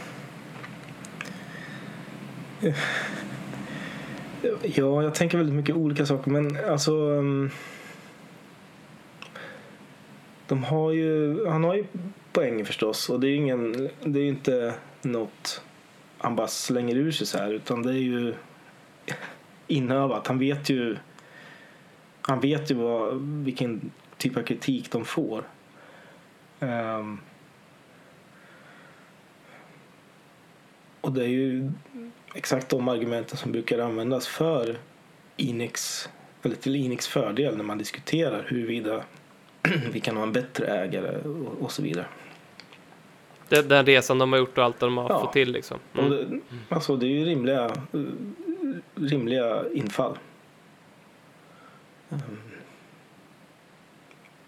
Speaker 12: Ja, jag tänker väldigt mycket olika saker. Men alltså... um, De har ju, han har ju poäng förstås. Och det är ingen, det är inte något han bara slänger ur sig så här. Utan det är ju inövat. Han vet ju, han vet ju vad, vilken typ av kritik de får. Ehm, och det är ju exakt de argumenten som brukar användas för Inix, eller till Inix fördel när man diskuterar huruvida vi kan ha en bättre ägare och, och så vidare.
Speaker 2: Det, den resan de har gjort och allt de har
Speaker 12: Ja.
Speaker 2: fått till liksom. Mm.
Speaker 12: det, alltså det är ju rimliga, eh, rimliga infall. Ehm.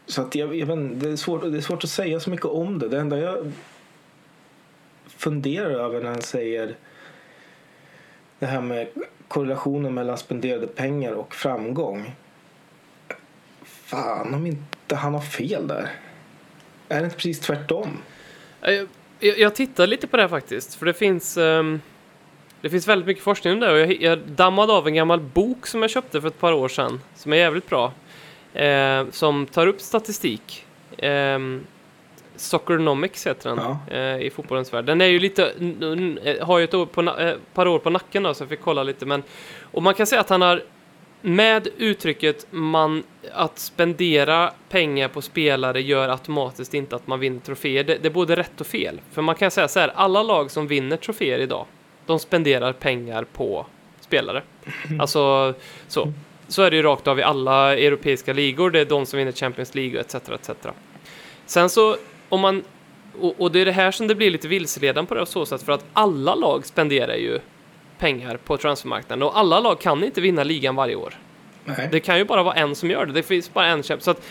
Speaker 12: Så att jag, jag vet, inte, det, är svårt, det är svårt att säga så mycket om det. Det enda jag funderar över när han säger det här med korrelationen mellan spenderade pengar och framgång. Fan om inte han har fel där. Är det inte precis tvärtom?
Speaker 2: Jag, jag, jag tittar lite på det här faktiskt, för det finns... um det finns väldigt mycket forskning om det och jag, jag dammade av en gammal bok som jag köpte för ett par år sedan som är jävligt bra. Eh, som tar upp statistik. Eh, Soccernomics heter den
Speaker 12: Ja.
Speaker 2: eh, i fotbollens värld. Den är ju lite, har ju ett år på, eh, par år på nacken då, så jag fick kolla lite. Men, och man kan säga att han har med uttrycket man, att spendera pengar på spelare gör automatiskt inte att man vinner troféer. Det, det är både rätt och fel. För man kan säga så här, alla lag som vinner troféer idag, de spenderar pengar på spelare. Alltså, så. Så är det ju rakt av i alla europeiska ligor. Det är de som vinner Champions League etc. etc. Sen så, om man... Och, och det är det här som det blir lite vilseledande på det så sätt, för att alla lag spenderar ju pengar på transfermarknaden och alla lag kan inte vinna ligan varje år.
Speaker 12: Nej.
Speaker 2: Det kan ju bara vara en som gör det. Det finns bara en kämp. Så att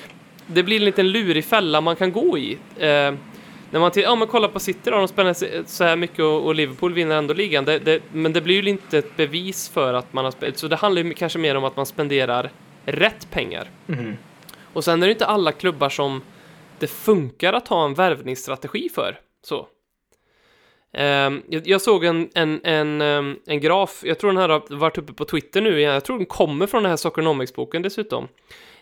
Speaker 2: det blir en liten lurig fälla man kan gå i. Eh, när man till, ja, men kollar på City då, de spänner sig så här mycket och, och Liverpool vinner ändå ligan. Det, det, men det blir ju inte ett bevis för att man har spelat. Så det handlar ju kanske mer om att man spenderar rätt pengar.
Speaker 12: Mhm.
Speaker 2: Och sen är det inte alla klubbar som det funkar att ha en värvningsstrategi för. Så. Ehm, jag, jag såg en, en, en, ehm, en graf, jag tror den här har varit uppe på Twitter nu igen, jag tror den kommer från den här Soccernomics-boken dessutom.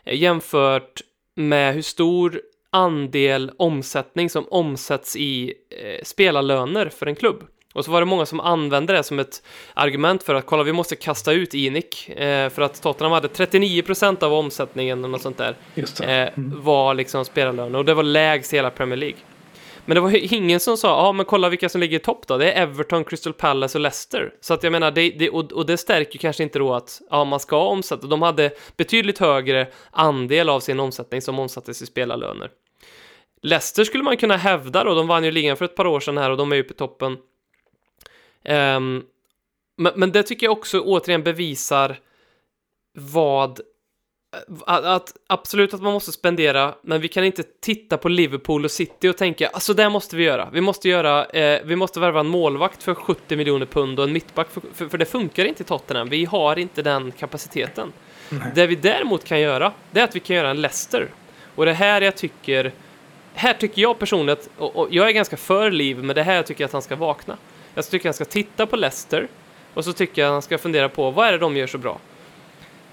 Speaker 2: Eh, jämfört med hur stor andel omsättning som omsätts i eh, spelarlöner för en klubb. Och så var det många som använde det som ett argument för att kolla, vi måste kasta ut Inic eh, för att Tottenham hade 39% av omsättningen eller något sånt där eh, var liksom spelarlöner och det var lägst i hela Premier League. Men det var ju ingen som sa, ja men kolla vilka som ligger i topp då, det är Everton, Crystal Palace och Leicester. Så att jag menar, det, det, och, och det stärker kanske inte då att ja, man ska omsätta, de hade betydligt högre andel av sin omsättning som omsattes i spelarlöner. Leicester skulle man kunna hävda då, de vann ju ligan för ett par år sedan här och de är ju på toppen. Um, men, men det tycker jag också återigen bevisar vad att, att absolut att man måste spendera, men vi kan inte titta på Liverpool och City och tänka alltså det måste vi göra. Vi måste göra, eh, vi måste värva en målvakt för 70 miljoner pund och en mittback för, för, för det funkar inte i Tottenham. Vi har inte den kapaciteten. Det vi däremot kan göra, det är att vi kan göra en Leicester. Och det här jag tycker, här tycker jag personligen att, och, och jag är ganska för Liv, men det här jag tycker att han ska vakna. Jag tycker han ska titta på Leicester och så tycker jag att han ska fundera på vad är det de gör så bra.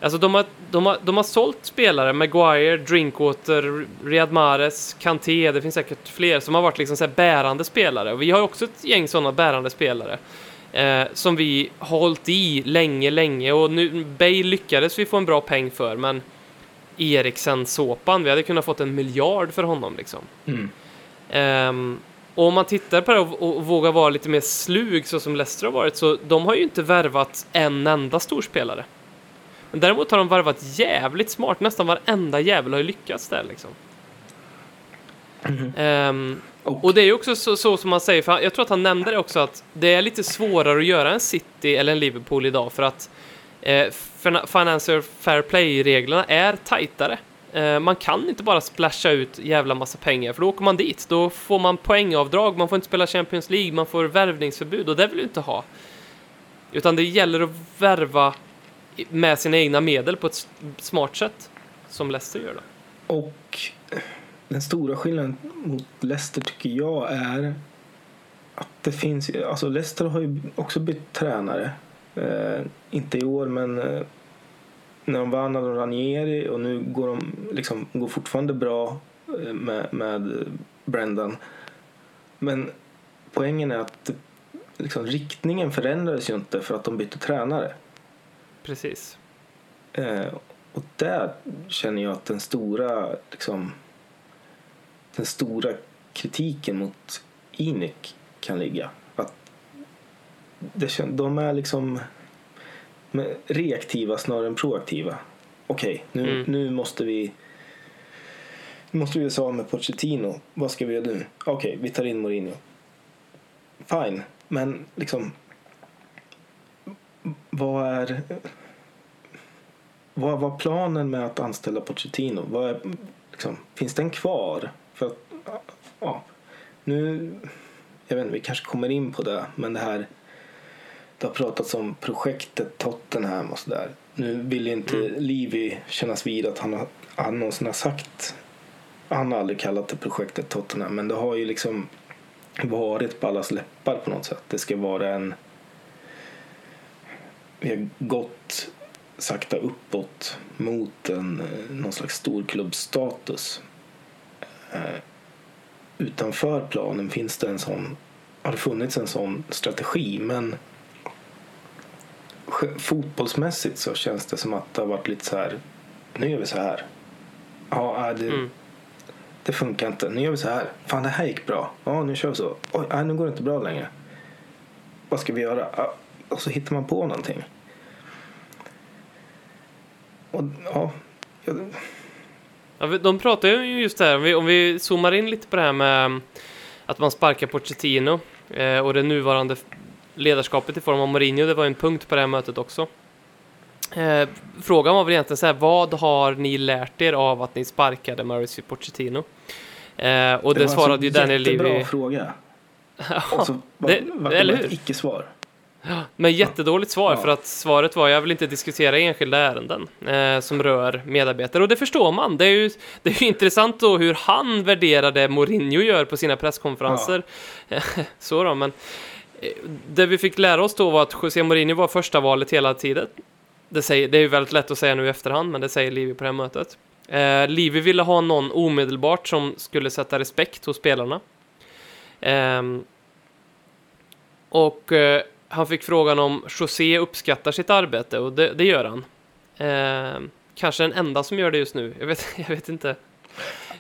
Speaker 2: Alltså de har, de har, de har sålt spelare, Maguire, Drinkwater, Riyad Mahrez, Kanté, det finns säkert fler som har varit liksom så bärande spelare. Och vi har också ett gäng sådana bärande spelare. Eh, som vi har hållit i länge, länge och nu, Bale lyckades vi få en bra peng för, men Eriksen-såpan, vi hade kunnat fått en miljard för honom liksom.
Speaker 12: Mm.
Speaker 2: Ehm, och om man tittar på det och, och vågar vara lite mer slug så som Leicester har varit, så de har ju inte värvat en enda storspelare. Men däremot har de värvat jävligt smart, nästan varenda jävel har ju lyckats där liksom. Ehm, och det är ju också så, så som man säger, för jag tror att han nämnde det också, att det är lite svårare att göra en City eller en Liverpool idag för att eh, fin- Financial Fair Play-reglerna är tajtare. Eh, man kan inte bara splasha ut jävla massa pengar, för då åker man dit. Då får man poängavdrag, man får inte spela Champions League, man får värvningsförbud och det vill du inte ha. Utan det gäller att värva med sina egna medel på ett smart sätt, som Leicester gör då.
Speaker 12: Och den stora skillnaden mot Leicester tycker jag är att det finns, alltså Leicester har ju också bytt tränare. Eh, inte i år men eh, när de vann hade de Ranieri och nu går de liksom, går fortfarande bra eh, med, med Brendan. Men poängen är att liksom, riktningen förändrades ju inte för att de bytte tränare.
Speaker 2: Precis.
Speaker 12: Eh, och där känner jag att den stora, liksom, den stora kritiken mot Inic kan ligga. Att det, de är liksom reaktiva snarare än proaktiva. Okej, nu,
Speaker 2: Mm.
Speaker 12: nu måste vi nu måste vi göra av med Pochettino. Vad ska vi göra nu? Okej, vi tar in Mourinho. Fine, men liksom vad är vad var planen med att anställa Pochettino? Vad är, liksom, finns den kvar? För att, ja, nu, jag vet inte, vi kanske kommer in på det, men det här, det har pratats om projektet Tottenham och sådär. Nu vill ju inte Levy kännas vid att han, han någonsin har sagt, han har aldrig kallat det projektet Tottenham, men det har ju liksom varit på allas läppar på något sätt. Det ska vara en vi har gått sakta uppåt mot en, eh, någon slags storklubbsstatus. Eh, utanför planen finns det en sån, har det funnits en sån strategi men fotbollsmässigt så känns det som att det har varit lite så här, nu gör vi så här. Ja, äh, det,
Speaker 2: Mm.
Speaker 12: det funkar inte. Nu gör vi så här. Fan, det här gick bra. Ja, nu kör vi så. Oj, nej, nu går det inte bra längre. Vad ska vi göra? Och så hittar man på någonting. Och ja, ja,
Speaker 2: Ja, de pratar ju just det här, om vi, om vi zoomar in lite på det här med um, att man sparkar Pochettino eh, och det nuvarande ledarskapet i form av Mourinho, det var en punkt på det här mötet också. Eh, frågan var väl egentligen så här, vad har ni lärt er av att ni sparkade Mauricio Pochettino? Eh, och det,
Speaker 12: var
Speaker 2: svarade
Speaker 12: alltså
Speaker 2: ju Daniel
Speaker 12: jättebra
Speaker 2: Levy.
Speaker 12: fråga.
Speaker 2: Ja,
Speaker 12: Och så var,
Speaker 2: det-
Speaker 12: var det
Speaker 2: eller
Speaker 12: bara ett
Speaker 2: hur?
Speaker 12: icke-svar.
Speaker 2: Men jättedåligt svar
Speaker 12: Ja.
Speaker 2: för att svaret var jag vill inte diskutera enskilda ärenden eh, som rör medarbetare och det förstår man. Det är ju, det är ju intressant då hur han värderade Mourinho gör på sina presskonferenser. Så då, men eh, det vi fick lära oss då var att José Mourinho var första valet hela tiden. Det, säger, det är ju väldigt lätt att säga nu i efterhand, men det säger Livi på det här mötet. Eh, Livi ville ha någon omedelbart som skulle sätta respekt hos spelarna. Ehm, och eh, han fick frågan om José uppskattar sitt arbete och det, det gör han. Eh, kanske den enda som gör det just nu. Jag vet, jag vet inte.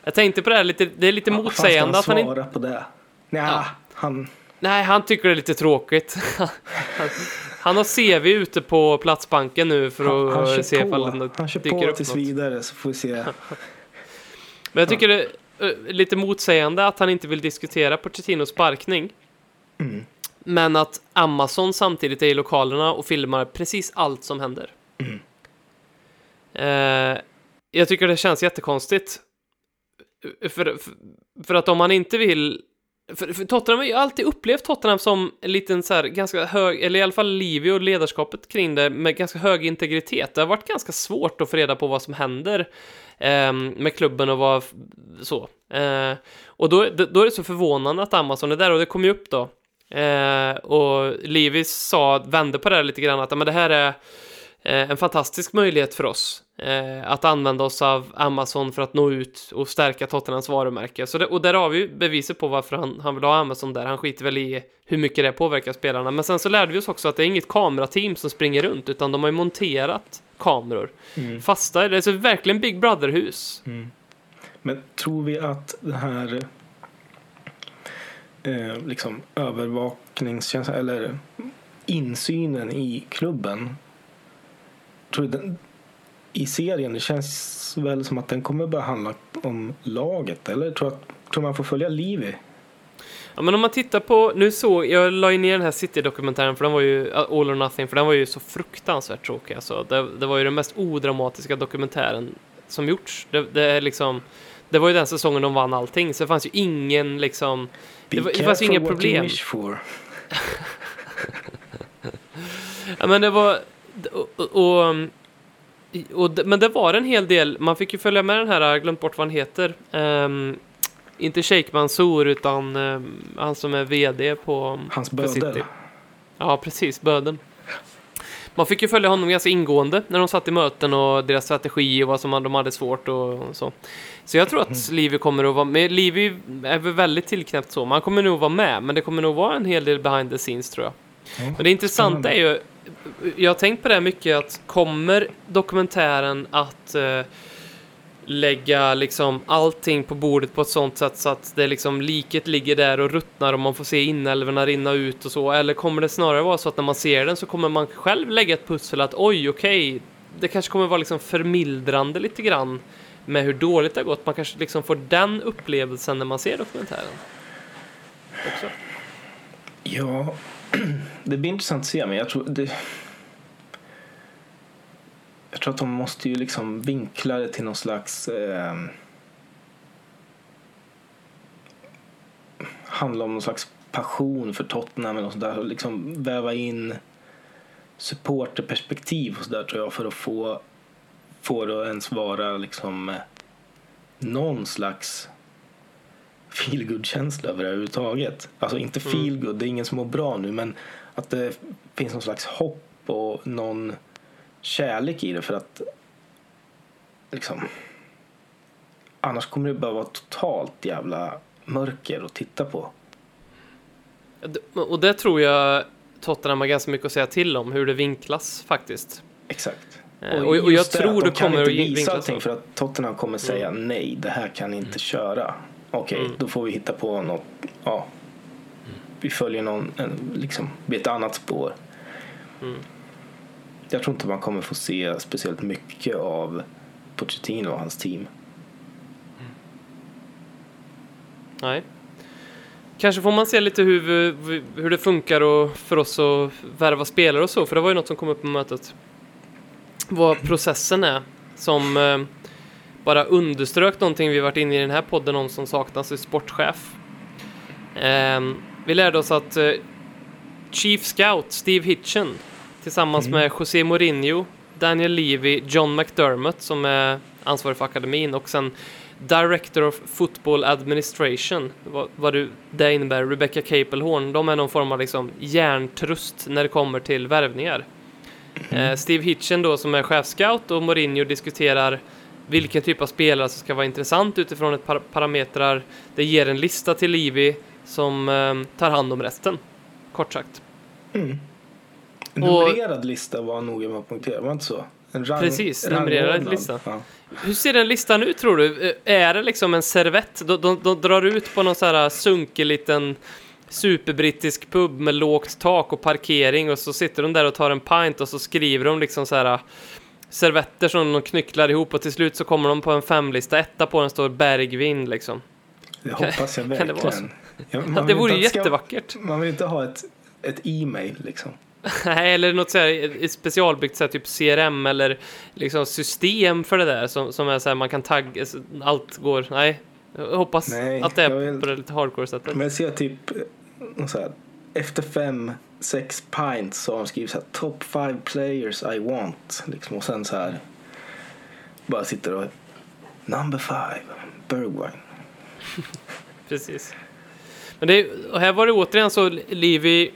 Speaker 2: Jag tänkte på det här lite, det är lite
Speaker 12: Ja,
Speaker 2: motsägande att han inte...
Speaker 12: på det? Nja,
Speaker 2: Ja.
Speaker 12: han...
Speaker 2: Nej, han tycker det är lite tråkigt. han, han har CV ute på Platsbanken nu för
Speaker 12: Han, han
Speaker 2: att
Speaker 12: kör
Speaker 2: se ifall det
Speaker 12: han kör
Speaker 2: dyker
Speaker 12: på
Speaker 2: upp
Speaker 12: tills vidare så får vi se.
Speaker 2: Men jag tycker det är eh, lite motsägande att han inte vill diskutera Pochettinos sparkning.
Speaker 12: Mm.
Speaker 2: Men att Amazon samtidigt är i lokalerna och filmar precis allt som händer.
Speaker 12: Mm.
Speaker 2: Eh, jag tycker det känns jättekonstigt. För, för, för att om man inte vill... För, för Tottenham har ju alltid upplevt Tottenham som en liten så här ganska hög, eller i alla fall Livio och ledarskapet kring det med ganska hög integritet. Det har varit ganska svårt att få reda på vad som händer eh, med klubben och vad så. Eh, och då, då är det så förvånande att Amazon är där och det kom ju upp då. Eh, och Livis sa, vände på det här lite grann att men det här är eh, en fantastisk möjlighet för oss eh, att använda oss av Amazon för att nå ut och stärka Tottenhams varumärke. Så det, och där har vi ju beviset på varför han, han vill ha Amazon där. Han skiter väl i hur mycket det påverkar spelarna. Men sen så lärde vi oss också att det är inget kamerateam som springer runt utan de har ju monterat kameror.
Speaker 12: Mm.
Speaker 2: Fasta, det är så verkligen Big Brother-hus.
Speaker 12: Men tror vi att det här eh, liksom övervakningskänslan eller insynen i klubben tror den, i serien, det känns väl som att den kommer börja handla om laget eller tror, att, tror man får följa Livi?
Speaker 2: Ja, men om man tittar på, nu såg, jag la ju ner den här City-dokumentären för den var ju, All or Nothing, för den var ju så fruktansvärt tråkig alltså. Det, det var ju den mest odramatiska dokumentären som gjorts. Det, det är liksom, det var ju den säsongen de vann allting, så det fanns ju ingen liksom, det, var, det fanns ju inga problem.
Speaker 12: wish for.
Speaker 2: Ja, men det var, och, och, och, det- men det var en hel del, man fick ju följa med den här, jag har glömt bort vad han heter. Ehm, inte Sheikh Mansour, utan ehm, han som är VD på,
Speaker 12: Hans bödel.
Speaker 2: Ja, precis, böden. Man fick ju följa honom ganska ingående när de satt i möten och deras strategi och vad som de hade svårt och så. Så jag tror att Livi kommer att vara med. Livi är väl väldigt tillknäppt så. Man kommer nog vara med, men det kommer nog vara en hel del behind the scenes tror jag. Men det intressanta är ju, jag har tänkt på det här mycket, att kommer dokumentären att eh, lägga liksom allting på bordet på ett sånt sätt så att det liksom liket ligger där och ruttnar och man får se inälvorna rinna ut och så? Eller kommer det snarare vara så att när man ser den så kommer man själv lägga ett pussel att oj, okej, det kanske kommer vara liksom förmildrande lite grann med hur dåligt det har gått. Man kanske liksom får den upplevelsen när man ser dokumentären. Också.
Speaker 12: Ja, det blir intressant att se, men jag tror det... Jag tror att de måste ju liksom vinkla det till någon slags... Eh, handla om någon slags passion för Tottenham eller något sånt där. Och liksom väva in supporterperspektiv och sådär tror jag för att få, få det ens vara liksom eh, någon slags feelgood-känsla överhuvudtaget. Alltså inte feelgood, det är ingen som mår bra nu men att det finns någon slags hopp och någon kärlek i det för att liksom annars kommer det bara vara totalt jävla mörker att titta på.
Speaker 2: Och det tror jag Tottenham har ganska mycket att säga till om, hur det vinklas faktiskt.
Speaker 12: Exakt.
Speaker 2: Eh, Och, och jag tror det
Speaker 12: att de kan
Speaker 2: kommer att
Speaker 12: inte visa allting för att Tottenham kommer säga nej, det här kan inte köra. Okej,
Speaker 2: Mm.
Speaker 12: då får vi hitta på något. Ja. Vi följer någon, en, liksom, ett annat spår.
Speaker 2: Mm.
Speaker 12: Jag tror inte man kommer få se speciellt mycket av Pochettino och hans team.
Speaker 2: Nej. Kanske får man se lite hur, hur det funkar och för oss att värva spelare och så, för det var ju något som kom upp på mötet. Vad processen är, som eh, bara underströk någonting vi varit inne i den här podden om som saknas i sportchef. Ehm, vi lärde oss att eh, Chief Scout Steve Hitchen tillsammans med José Mourinho, Daniel Levy, John McDermott som är ansvarig för akademin och sen Director of Football Administration, vad, vad du, det innebär, Rebecca Capelhorn, de är någon form av liksom järntrust när det kommer till värvningar. Eh, Steve Hitchen då som är chefscout och Mourinho diskuterar vilken typ av spelare som ska vara intressant utifrån ett par parametrar. Det ger en lista till Livi som eh, tar hand om resten, kort sagt.
Speaker 12: En numrerad lista var noga med att punktera, var inte så? En rang,
Speaker 2: Precis, numrerad lista.
Speaker 12: Ja.
Speaker 2: Hur ser den listan ut tror du? Eh, Är det liksom en servett? De, de, de drar ut på någon så här sunkig liten superbrittisk pub med lågt tak och parkering och så sitter de där och tar en pint och så skriver de liksom så här servetter som de knycklar ihop och till slut så kommer de på en femlista. Etta på den står Bergvin liksom.
Speaker 12: Det hoppas jag
Speaker 2: Kan det vara
Speaker 12: verkligen. Ja, man
Speaker 2: det vore ju
Speaker 12: ska-
Speaker 2: jättevackert.
Speaker 12: Man vill inte ha ett, ett e-mail liksom.
Speaker 2: Nej, eller något så här specialbyggt så här, typ CRM eller liksom system för det där som, som är så här man kan tagga, så allt går, nej. Jag hoppas
Speaker 12: Nej,
Speaker 2: att det är
Speaker 12: vill-
Speaker 2: på det lite hardcore sättet.
Speaker 12: Men jag ser typ eh, så här, efter fem, sex pints så har de skrivit så här top five players I want. Liksom, och sen så här bara sitter och number five, Bergwijn.
Speaker 2: Precis. Men det, och här var det återigen så Livi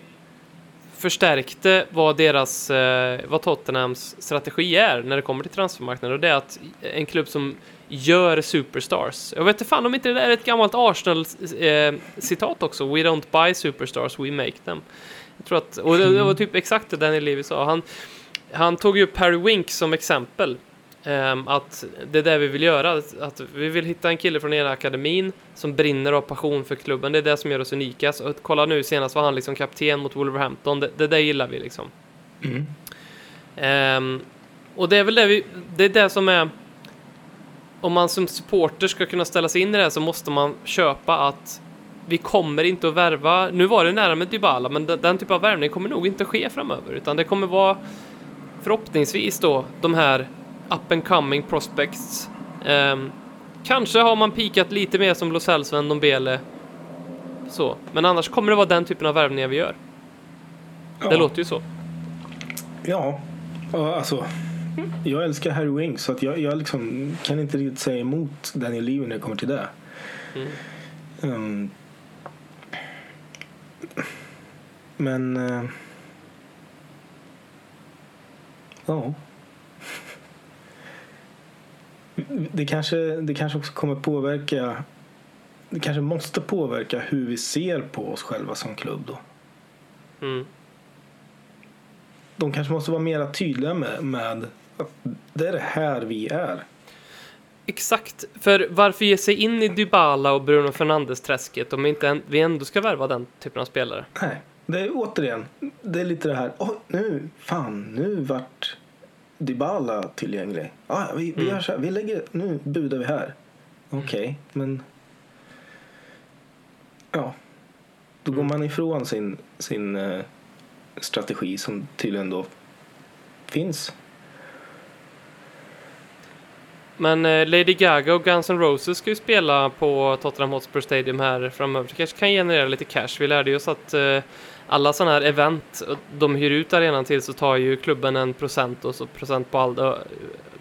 Speaker 2: förstärkte vad deras, eh, vad Tottenhams strategi är när det kommer till transfermarknaden och det är att en klubb som gör superstars. Jag vet inte fan om inte det där är ett gammalt Arsenal-citat eh, också. We don't buy superstars, we make them. Jag tror att, och det, var typ exakt det Danny Levy sa. Han, han tog ju Perry Wink som exempel. Ehm, att det är det vi vill göra. Att, vi vill hitta en kille från ena akademin som brinner av passion för klubben. Det är det som gör oss unika. Så, kolla nu senast var han liksom kapten mot Wolverhampton. Det, det där gillar vi liksom. Ehm, och det är väl det vi, det är det som är om man som supporter ska kunna ställa sig in i det här så måste man köpa att vi kommer inte att värva, nu var det nära med Dybala, men den, den typen av värvning kommer nog inte ske framöver, utan det kommer vara förhoppningsvis då de här up and coming prospects. Ehm, kanske har man pikat lite mer som Lo Celso än Ndombele. Så, men annars kommer det vara den typen av värvningar vi gör. Det
Speaker 12: Ja.
Speaker 2: låter ju så.
Speaker 12: Ja, ja, alltså. Jag älskar Harry Winks så att jag, jag liksom kan inte riktigt säga emot Daniel Levy när det kommer till det.
Speaker 2: Mm.
Speaker 12: Ehm, men... eh, ja. Det kanske, det kanske också kommer påverka... Det kanske måste påverka hur vi ser på oss själva som klubb då.
Speaker 2: Mm.
Speaker 12: de kanske måste vara mer tydliga med, med att det är det här vi är.
Speaker 2: Exakt, för varför ge sig in i Dybala och Bruno Fernandes-träsket om inte en, vi ändå ska värva den typen av spelare?
Speaker 12: Nej, det är återigen, det är lite det här, oh, nu, fan, nu vart Dybala tillgänglig. Ah, vi, vi
Speaker 2: Mm.
Speaker 12: gör så här, vi lägger, nu budar vi här. Okej, men ja, då går man ifrån sin, sin eh, strategi som tydligen då finns.
Speaker 2: Men eh, Lady Gaga och Guns N' Roses ska ju spela på Tottenham Hotspur Stadium här framöver. Det kanske kan generera lite cash. Vi lärde ju oss att eh, alla sådana här event eh, de hyr ut arenan till så tar ju klubben en procent och så procent på all eh,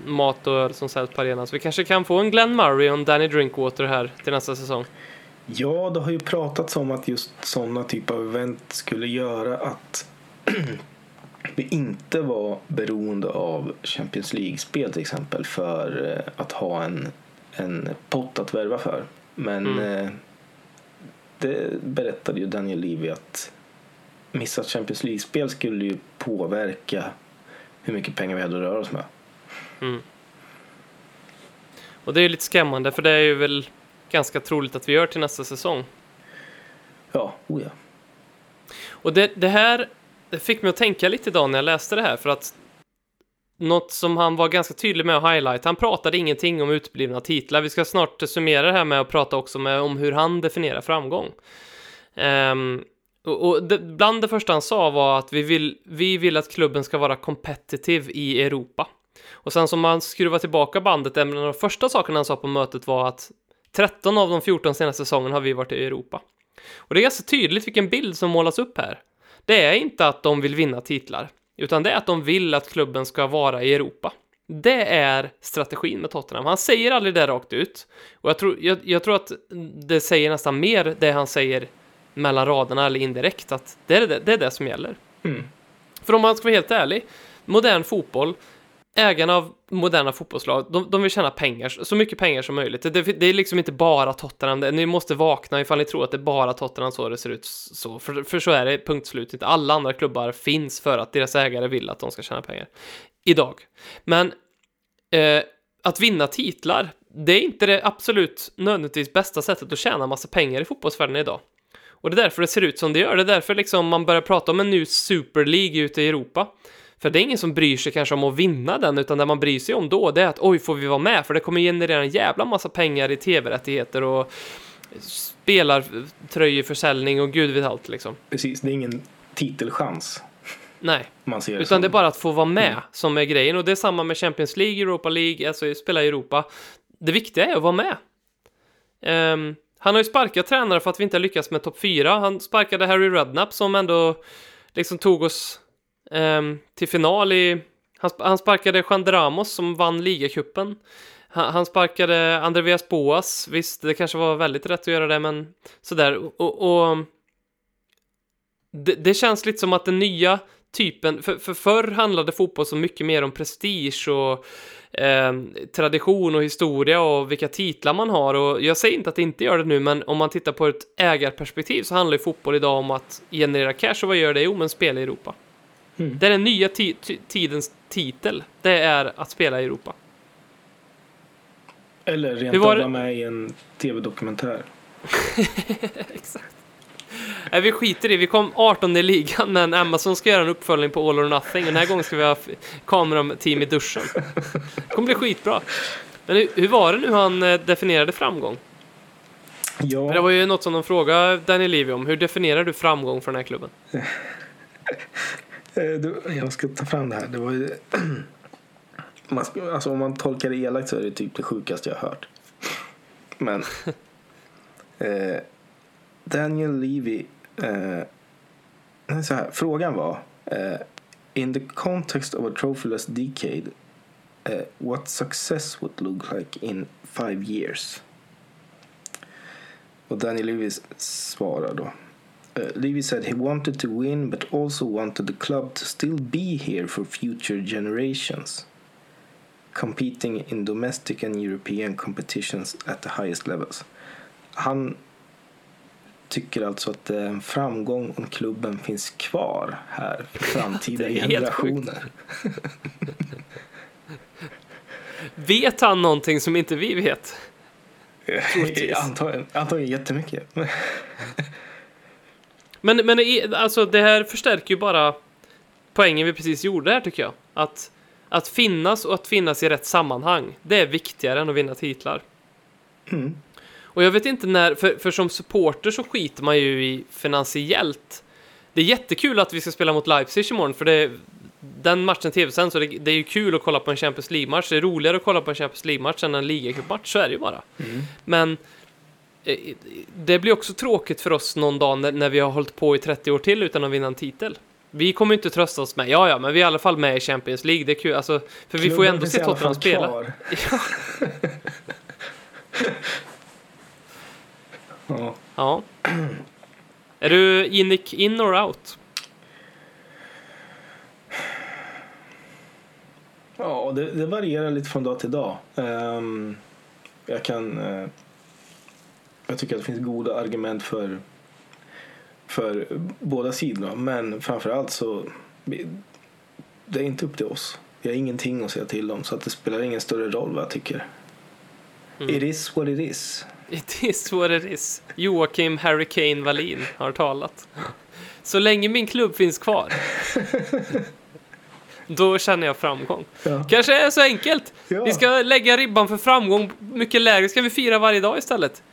Speaker 2: mat och öl som säljs på arenan. Så vi kanske kan få en Glenn Murray och en Danny Drinkwater här till nästa säsong.
Speaker 12: Ja, det har ju pratats om att just sådana typer av event skulle göra att inte var beroende av Champions League-spel till exempel för eh, att ha en, en pott att värva för. Men
Speaker 2: Mm.
Speaker 12: eh, det berättade ju Daniel Levy att missat Champions League-spel skulle ju påverka hur mycket pengar vi hade att röra oss med.
Speaker 2: Mm. Och det är ju lite skrämmande för det är ju väl ganska troligt att vi gör till nästa säsong.
Speaker 12: Ja, oh ja.
Speaker 2: Och det, det här det fick mig att tänka lite idag när jag läste det här för att något som han var ganska tydlig med att highlight, han pratade ingenting om utblivna titlar. Vi ska snart summera det här med att prata också med, om hur han definierar framgång. Um, och och det, bland det första han sa var att vi vill, vi vill att klubben ska vara competitive i Europa. Och sen som man skruvar tillbaka bandet, en av de första sakerna han sa på mötet var att 13 av de 14 senaste säsongerna har vi varit i Europa. Och det är ganska tydligt vilken bild som målas upp här. Det är inte att de vill vinna titlar, utan det är att de vill att klubben ska vara i Europa. Det är strategin med Tottenham. Han säger aldrig det rakt ut. Och jag tror, jag, jag tror att det säger nästan mer det han säger mellan raderna eller indirekt, att det är det, det, är det som gäller.
Speaker 12: Mm.
Speaker 2: För om man ska vara helt ärlig, modern fotboll, ägarna av moderna fotbollslag, de, de vill tjäna pengar, så mycket pengar som möjligt. Det, det är liksom inte bara Tottenham, det, ni måste vakna ifall ni tror att det är bara Tottenham så det ser ut så, för, för så är det punkt slut. Inte alla andra klubbar finns för att deras ägare vill att de ska tjäna pengar. Idag. Men eh, att vinna titlar, det är inte det absolut nödvändigtvis bästa sättet att tjäna massa pengar i fotbollsvärlden idag. Och det är därför det ser ut som det gör. Det är därför liksom man börjar prata om en ny Super League ute i Europa. För det är ingen som bryr sig kanske om att vinna den, utan det man bryr sig om då, det är att oj, får vi vara med? För det kommer generera en jävla massa pengar i tv-rättigheter och spelartröjeförsäljning och gud vet allt liksom.
Speaker 12: Precis, det är ingen titelchans.
Speaker 2: Nej, utan
Speaker 12: som.
Speaker 2: det är bara att få vara med som är grejen. Och det är samma med Champions League, Europa League, alltså spela i Europa. Det viktiga är att vara med. Ehm, han har ju sparkat tränare för att vi inte har lyckats med topp 4. Han sparkade Harry Redknapp som ändå liksom tog oss ehm, till final i... Han, han sparkade Juan de Ramos som vann ligacupen. Han, han sparkade Andreas Boas. Visst, det kanske var väldigt rätt att göra det, men sådär. Och, och det, det känns lite som att den nya typen, för, för förr handlade fotboll så mycket mer om prestige och eh, tradition och historia och vilka titlar man har och jag säger inte att det inte gör det nu men om man tittar på ett ägarperspektiv så handlar ju fotboll idag om att generera cash och vad gör det? Jo men spela i Europa.
Speaker 12: Mm.
Speaker 2: Det är den nya ti- ti- tidens titel, det är att spela i Europa.
Speaker 12: Eller rent av vara med i en tv-dokumentär.
Speaker 2: Exakt. Nej, vi skiter i Vi kom 18 i ligan, men Amazon ska göra en uppföljning på All or Nothing. Den här gången ska vi ha kameram-team i duschen. Det kommer bli skitbra. Men hur, hur var det nu han eh, definierade framgång?
Speaker 12: Ja,
Speaker 2: För Det var ju något som de frågade Daniel Levy om. Hur definierar du framgång för den här klubben?
Speaker 12: Eh, jag ska ta fram det här. Det var ju... alltså, om man tolkar det elakt så är det typ det sjukaste jag har hört. Men eh, Daniel Levy eh, så här, frågan var eh, In the context of a trophyless decade uh, what success would look like in five years? Och Daniel Levy svarar då Uh, Levy said he wanted to win but also wanted the club to still be here for future generations, competing in domestic and European competitions at the highest levels. Han tycker alltså att det är en framgång om klubben finns kvar här för framtida generationer.
Speaker 2: Vet han någonting som inte vi vet? Troligtvis.
Speaker 12: antagligen, antagligen jättemycket.
Speaker 2: Men, men alltså det här förstärker ju bara poängen vi precis gjorde här tycker jag. Att, att finnas och att finnas i rätt sammanhang, det är viktigare än att vinna titlar.
Speaker 12: Mm.
Speaker 2: Och jag vet inte när, för, för som supporter så skiter man ju i finansiellt. Det är jättekul att vi ska spela mot Leipzig imorgon, för det, den matchen tv-sänds, så det, det är ju kul att kolla på en Champions League-match. Det är roligare att kolla på en Champions League-match än en ligacupmatch, så är det ju bara. Men eh, det blir också tråkigt för oss någon dag när, när vi har hållit på i 30 år till utan att vinna en titel. Vi kommer ju inte trösta oss med, ja ja, men vi är i alla fall med i Champions League, det är kul, alltså, för vi får ju ändå se Tottenham spela.
Speaker 12: kvar. Ja.
Speaker 2: Ja. Är du Inic in or out?
Speaker 12: Ja, det, det varierar lite från dag till dag. Ehm, jag kan... eh, jag tycker att det finns goda argument för, för båda sidorna. Men framförallt så... Det är inte upp till oss. Vi har ingenting att säga till om. Så att det spelar ingen större roll vad jag tycker. It is what it is.
Speaker 2: It is what it is. Joakim Hurricane Wallin har talat. Så länge min klubb finns kvar. Då känner jag framgång.
Speaker 12: Ja.
Speaker 2: Kanske är så enkelt.
Speaker 12: Ja.
Speaker 2: Vi ska lägga ribban för framgång mycket lägre. Ska vi fira varje dag istället?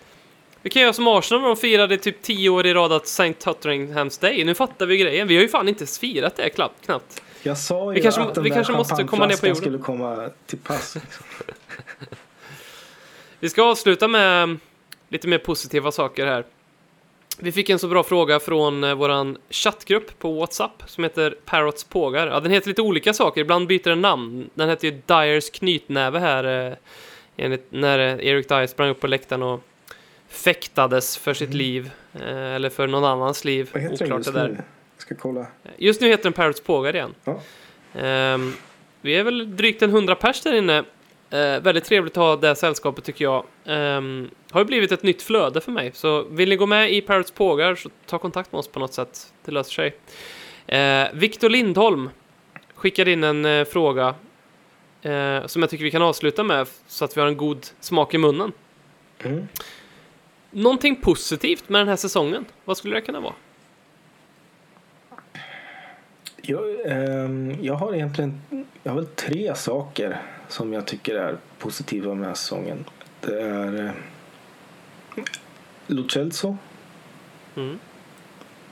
Speaker 2: Vi kan göra som Arsenal de firade typ 10 år i rad att St. Tottenhams Day. Nu fattar vi grejen. Vi har ju fan inte firat det knappt. knappt.
Speaker 12: Jag sa ju
Speaker 2: Vi kanske-
Speaker 12: att den
Speaker 2: vi
Speaker 12: där
Speaker 2: kanske måste komma ner på jorden.
Speaker 12: skulle komma till pass.
Speaker 2: Vi ska avsluta med lite mer positiva saker här. Vi fick en så bra fråga från eh, våran chattgrupp på WhatsApp som heter Parrots Pågar. Ja, den heter lite olika saker, ibland byter den namn. Den heter ju Dyers knytnäve här, eh, enligt när eh, Eric Dyer sprang upp på läktaren och fäktades för sitt liv, eh, eller för någon annans liv.
Speaker 12: Vad heter den
Speaker 2: Oklart
Speaker 12: just
Speaker 2: det där.
Speaker 12: nu? Jag ska kolla.
Speaker 2: Just nu heter den Parrots Pågar igen.
Speaker 12: Ja.
Speaker 2: Ehm, vi är väl drygt en hundra pers där inne. Eh, väldigt trevligt att ha det sällskapet tycker jag. Ehm, har ju blivit ett nytt flöde för mig. Så vill ni gå med i Parrots Pågar så ta kontakt med oss på något sätt. Det löser sig. Eh, Viktor Lindholm skickade in en eh, fråga som jag tycker vi kan avsluta med så att vi har en god smak i munnen.
Speaker 12: Mm.
Speaker 2: Någonting positivt med den här säsongen? Vad skulle det kunna vara?
Speaker 12: Jag, ehm, jag har egentligen jag har väl tre saker som jag tycker är positiva med den här säsongen. Det är eh, Lo Celso.
Speaker 2: Mm.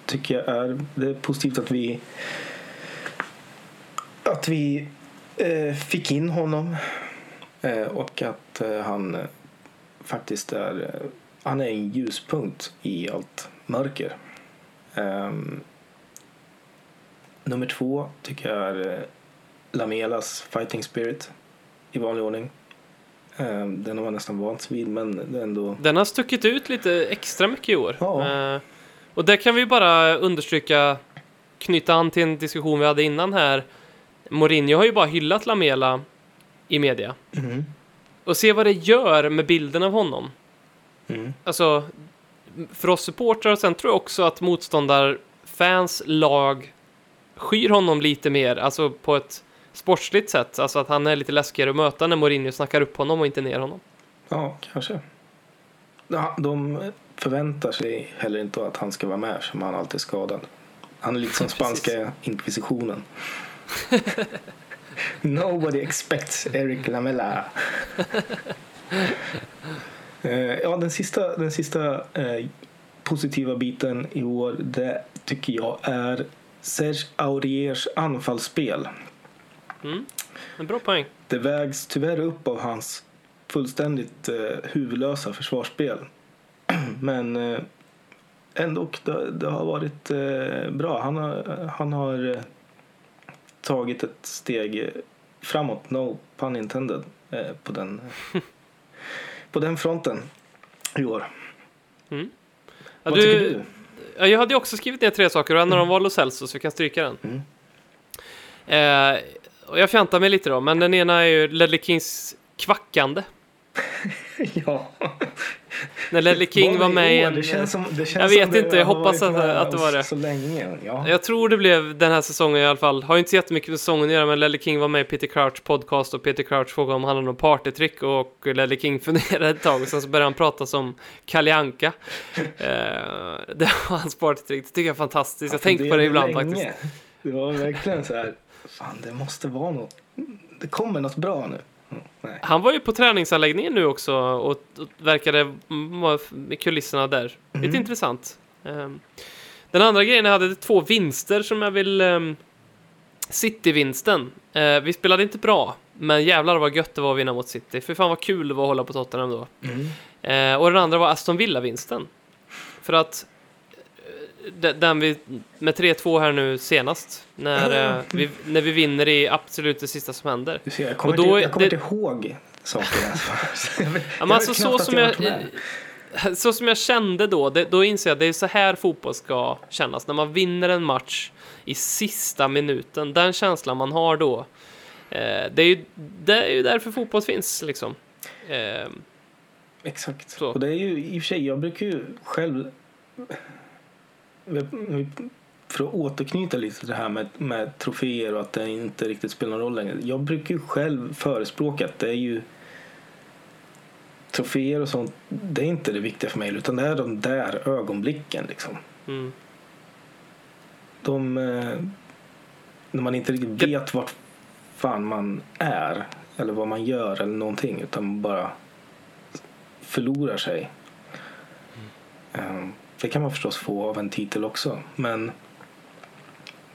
Speaker 12: Tycker jag är, det är positivt att vi att vi eh, fick in honom eh, och att eh, han eh, faktiskt är eh, han är en ljuspunkt i allt mörker. Ehm, Nummer två tycker jag är eh, Lamelas Fighting Spirit i vanlig ordning. Eh, Den har man nästan vant sig vid men det är ändå...
Speaker 2: Den har stuckit ut lite extra mycket i år.
Speaker 12: Ja.
Speaker 2: Eh, och där kan vi bara understryka, knyta an till en diskussion vi hade innan här. Mourinho har ju bara hyllat Lamela i media.
Speaker 12: Mhm.
Speaker 2: Och se vad det gör med bilden av honom.
Speaker 12: Mm.
Speaker 2: Alltså, för oss supportrar och sen tror jag också att motståndarfans lag skyr honom lite mer, alltså på ett sportsligt sätt. Alltså att han är lite läskigare att möta när Mourinho snackar upp honom och inte ner honom.
Speaker 12: Ja, kanske. Ja, De förväntar sig heller inte att han ska vara med som han alltid är skadad. Han är lite som spanska inkvisitionen. Nobody expects Eric Lamela. Eh, ja, den sista, den sista eh, positiva biten i år det tycker jag är Serge Auriers anfallsspel.
Speaker 2: Mm. En bra poäng.
Speaker 12: Det vägs tyvärr upp av hans fullständigt eh, huvudlösa försvarsspel. Men eh, ändå, det, det har varit eh, bra. Han har, han har eh, tagit ett steg framåt, no pun intended, på, den, på den fronten i år.
Speaker 2: Ja,
Speaker 12: Vad
Speaker 2: du-
Speaker 12: tycker du?
Speaker 2: Ja, jag hade också skrivit ner tre saker och en av dem var Lo Celso, så vi kan stryka den.
Speaker 12: Mm.
Speaker 2: Eh, och jag fjantar mig lite då, men den ena är ju Ledley Kings kvackande.
Speaker 12: ja.
Speaker 2: När Ledley King var med i en...
Speaker 12: Det känns som, det känns
Speaker 2: Jag vet
Speaker 12: det
Speaker 2: inte, jag hoppas att- att det var det.
Speaker 12: Så länge. Ja.
Speaker 2: Jag tror det blev den här säsongen i alla fall. Har inte så jättemycket med säsongen att göra, men Ledley King var med i Peter Crouch podcast och Peter Crouch frågade om han hade något partytrick och Ledley King funderade ett tag och sen så började han prata som Kalle Anka. Eh, det var hans partytrick. Det tycker jag är fantastiskt. Jag tänker på det ibland
Speaker 12: länge.
Speaker 2: faktiskt.
Speaker 12: Det var verkligen så här. Fan, det måste vara något. Det kommer något bra nu. Mm, Nej.
Speaker 2: Han var ju på träningsanläggningen nu också och, och verkade mm, vara med kulisserna där. Lite intressant. Ehm, den andra grejen jag hade två vinster som jag vill... Um, City-vinsten. Eh, vi spelade inte bra, men jävlar vad gött det var att vinna mot City. För fan vad kul det var att hålla på Tottenham då. Eh, och den andra var Aston Villa-vinsten. För att den vi med 3-2 här nu senast, när, eh, vi, när vi vinner i absolut det sista som händer.
Speaker 12: Du ser, jag kommer,
Speaker 2: Och då är
Speaker 12: jag kommer
Speaker 2: det-
Speaker 12: inte ihåg. Jag jag
Speaker 2: men alltså så som jag,
Speaker 12: med.
Speaker 2: så som jag kände då, det, då inser jag att det är så här fotboll ska kännas. När man vinner en match i sista minuten, den känslan man har då. Eh, det, är ju, det är ju därför fotboll finns liksom. Eh,
Speaker 12: Exakt.
Speaker 2: Så.
Speaker 12: Och det är ju i och för sig, jag brukar ju själv... För att återknyta lite till det här med, med troféer och att det inte riktigt spelar någon roll längre. Jag brukar ju själv förespråka att det är ju troféer och sånt, det är inte det viktiga för mig utan det är de där ögonblicken liksom.
Speaker 2: mm.
Speaker 12: De, eh, när man inte riktigt vet vart fan man är eller vad man gör eller någonting utan bara förlorar sig. Det kan man förstås få av en titel också men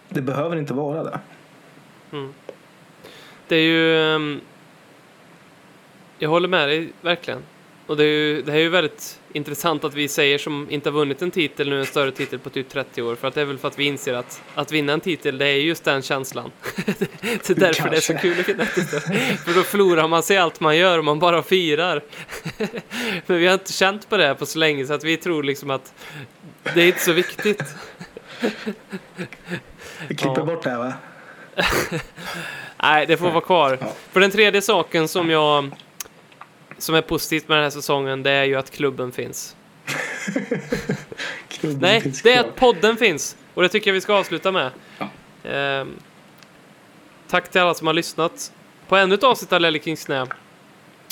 Speaker 12: det behöver inte vara det. Mm.
Speaker 2: Det är ju... Ehm, jag håller med dig, verkligen. Och det är ju, det här är ju väldigt intressant att vi säger som inte har vunnit en titel nu, en större titel på typ 30 år. För att det är väl för att vi inser att att vinna en titel, det är just den känslan. det är därför det är så
Speaker 12: Kanske.
Speaker 2: kul att vinna titel. För då förlorar man sig allt man gör och man bara firar. Men vi har inte känt på det här på så länge så att vi tror liksom att det är inte så viktigt.
Speaker 12: Vi klipper
Speaker 2: Ja.
Speaker 12: bort det här va?
Speaker 2: Nej, det får vara kvar.
Speaker 12: Ja.
Speaker 2: För den tredje saken som jag som är positivt med den här säsongen, det är ju att klubben finns.
Speaker 12: Klubben
Speaker 2: Nej,
Speaker 12: finns
Speaker 2: det är att podden finns. Och det tycker jag vi ska avsluta med.
Speaker 12: Ja.
Speaker 2: Ehm, tack till alla som har lyssnat på ännu ett avsnitt av Lelle Kings knä.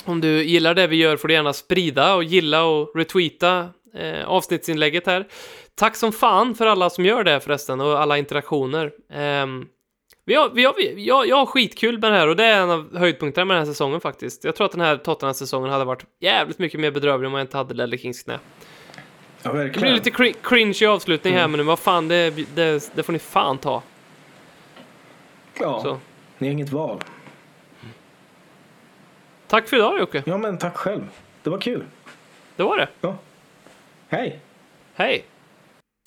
Speaker 2: Om du gillar det vi gör får du gärna sprida och gilla och retweeta eh, avsnittsinlägget här. Tack som fan för alla som gör det förresten och alla interaktioner. Ehm, vi har, vi har, vi, jag, jag har skitkul med det här och det är en av höjdpunkterna med den här säsongen faktiskt. Jag tror att den här Tottenham-säsongen hade varit jävligt mycket mer bedrövlig om jag inte hade Lelle Kings knä.
Speaker 12: Ja,
Speaker 2: Det blir
Speaker 12: verkligen.
Speaker 2: lite cri- cringe avslutning här,
Speaker 12: Mm.
Speaker 2: men nu, vad fan, det, det, det får ni fan ta.
Speaker 12: Ja,
Speaker 2: Så.
Speaker 12: ni har inget val.
Speaker 2: Tack för idag Jocke.
Speaker 12: Ja, men tack själv. Det var kul.
Speaker 2: Det var det.
Speaker 12: Ja. Hej!
Speaker 2: Hej!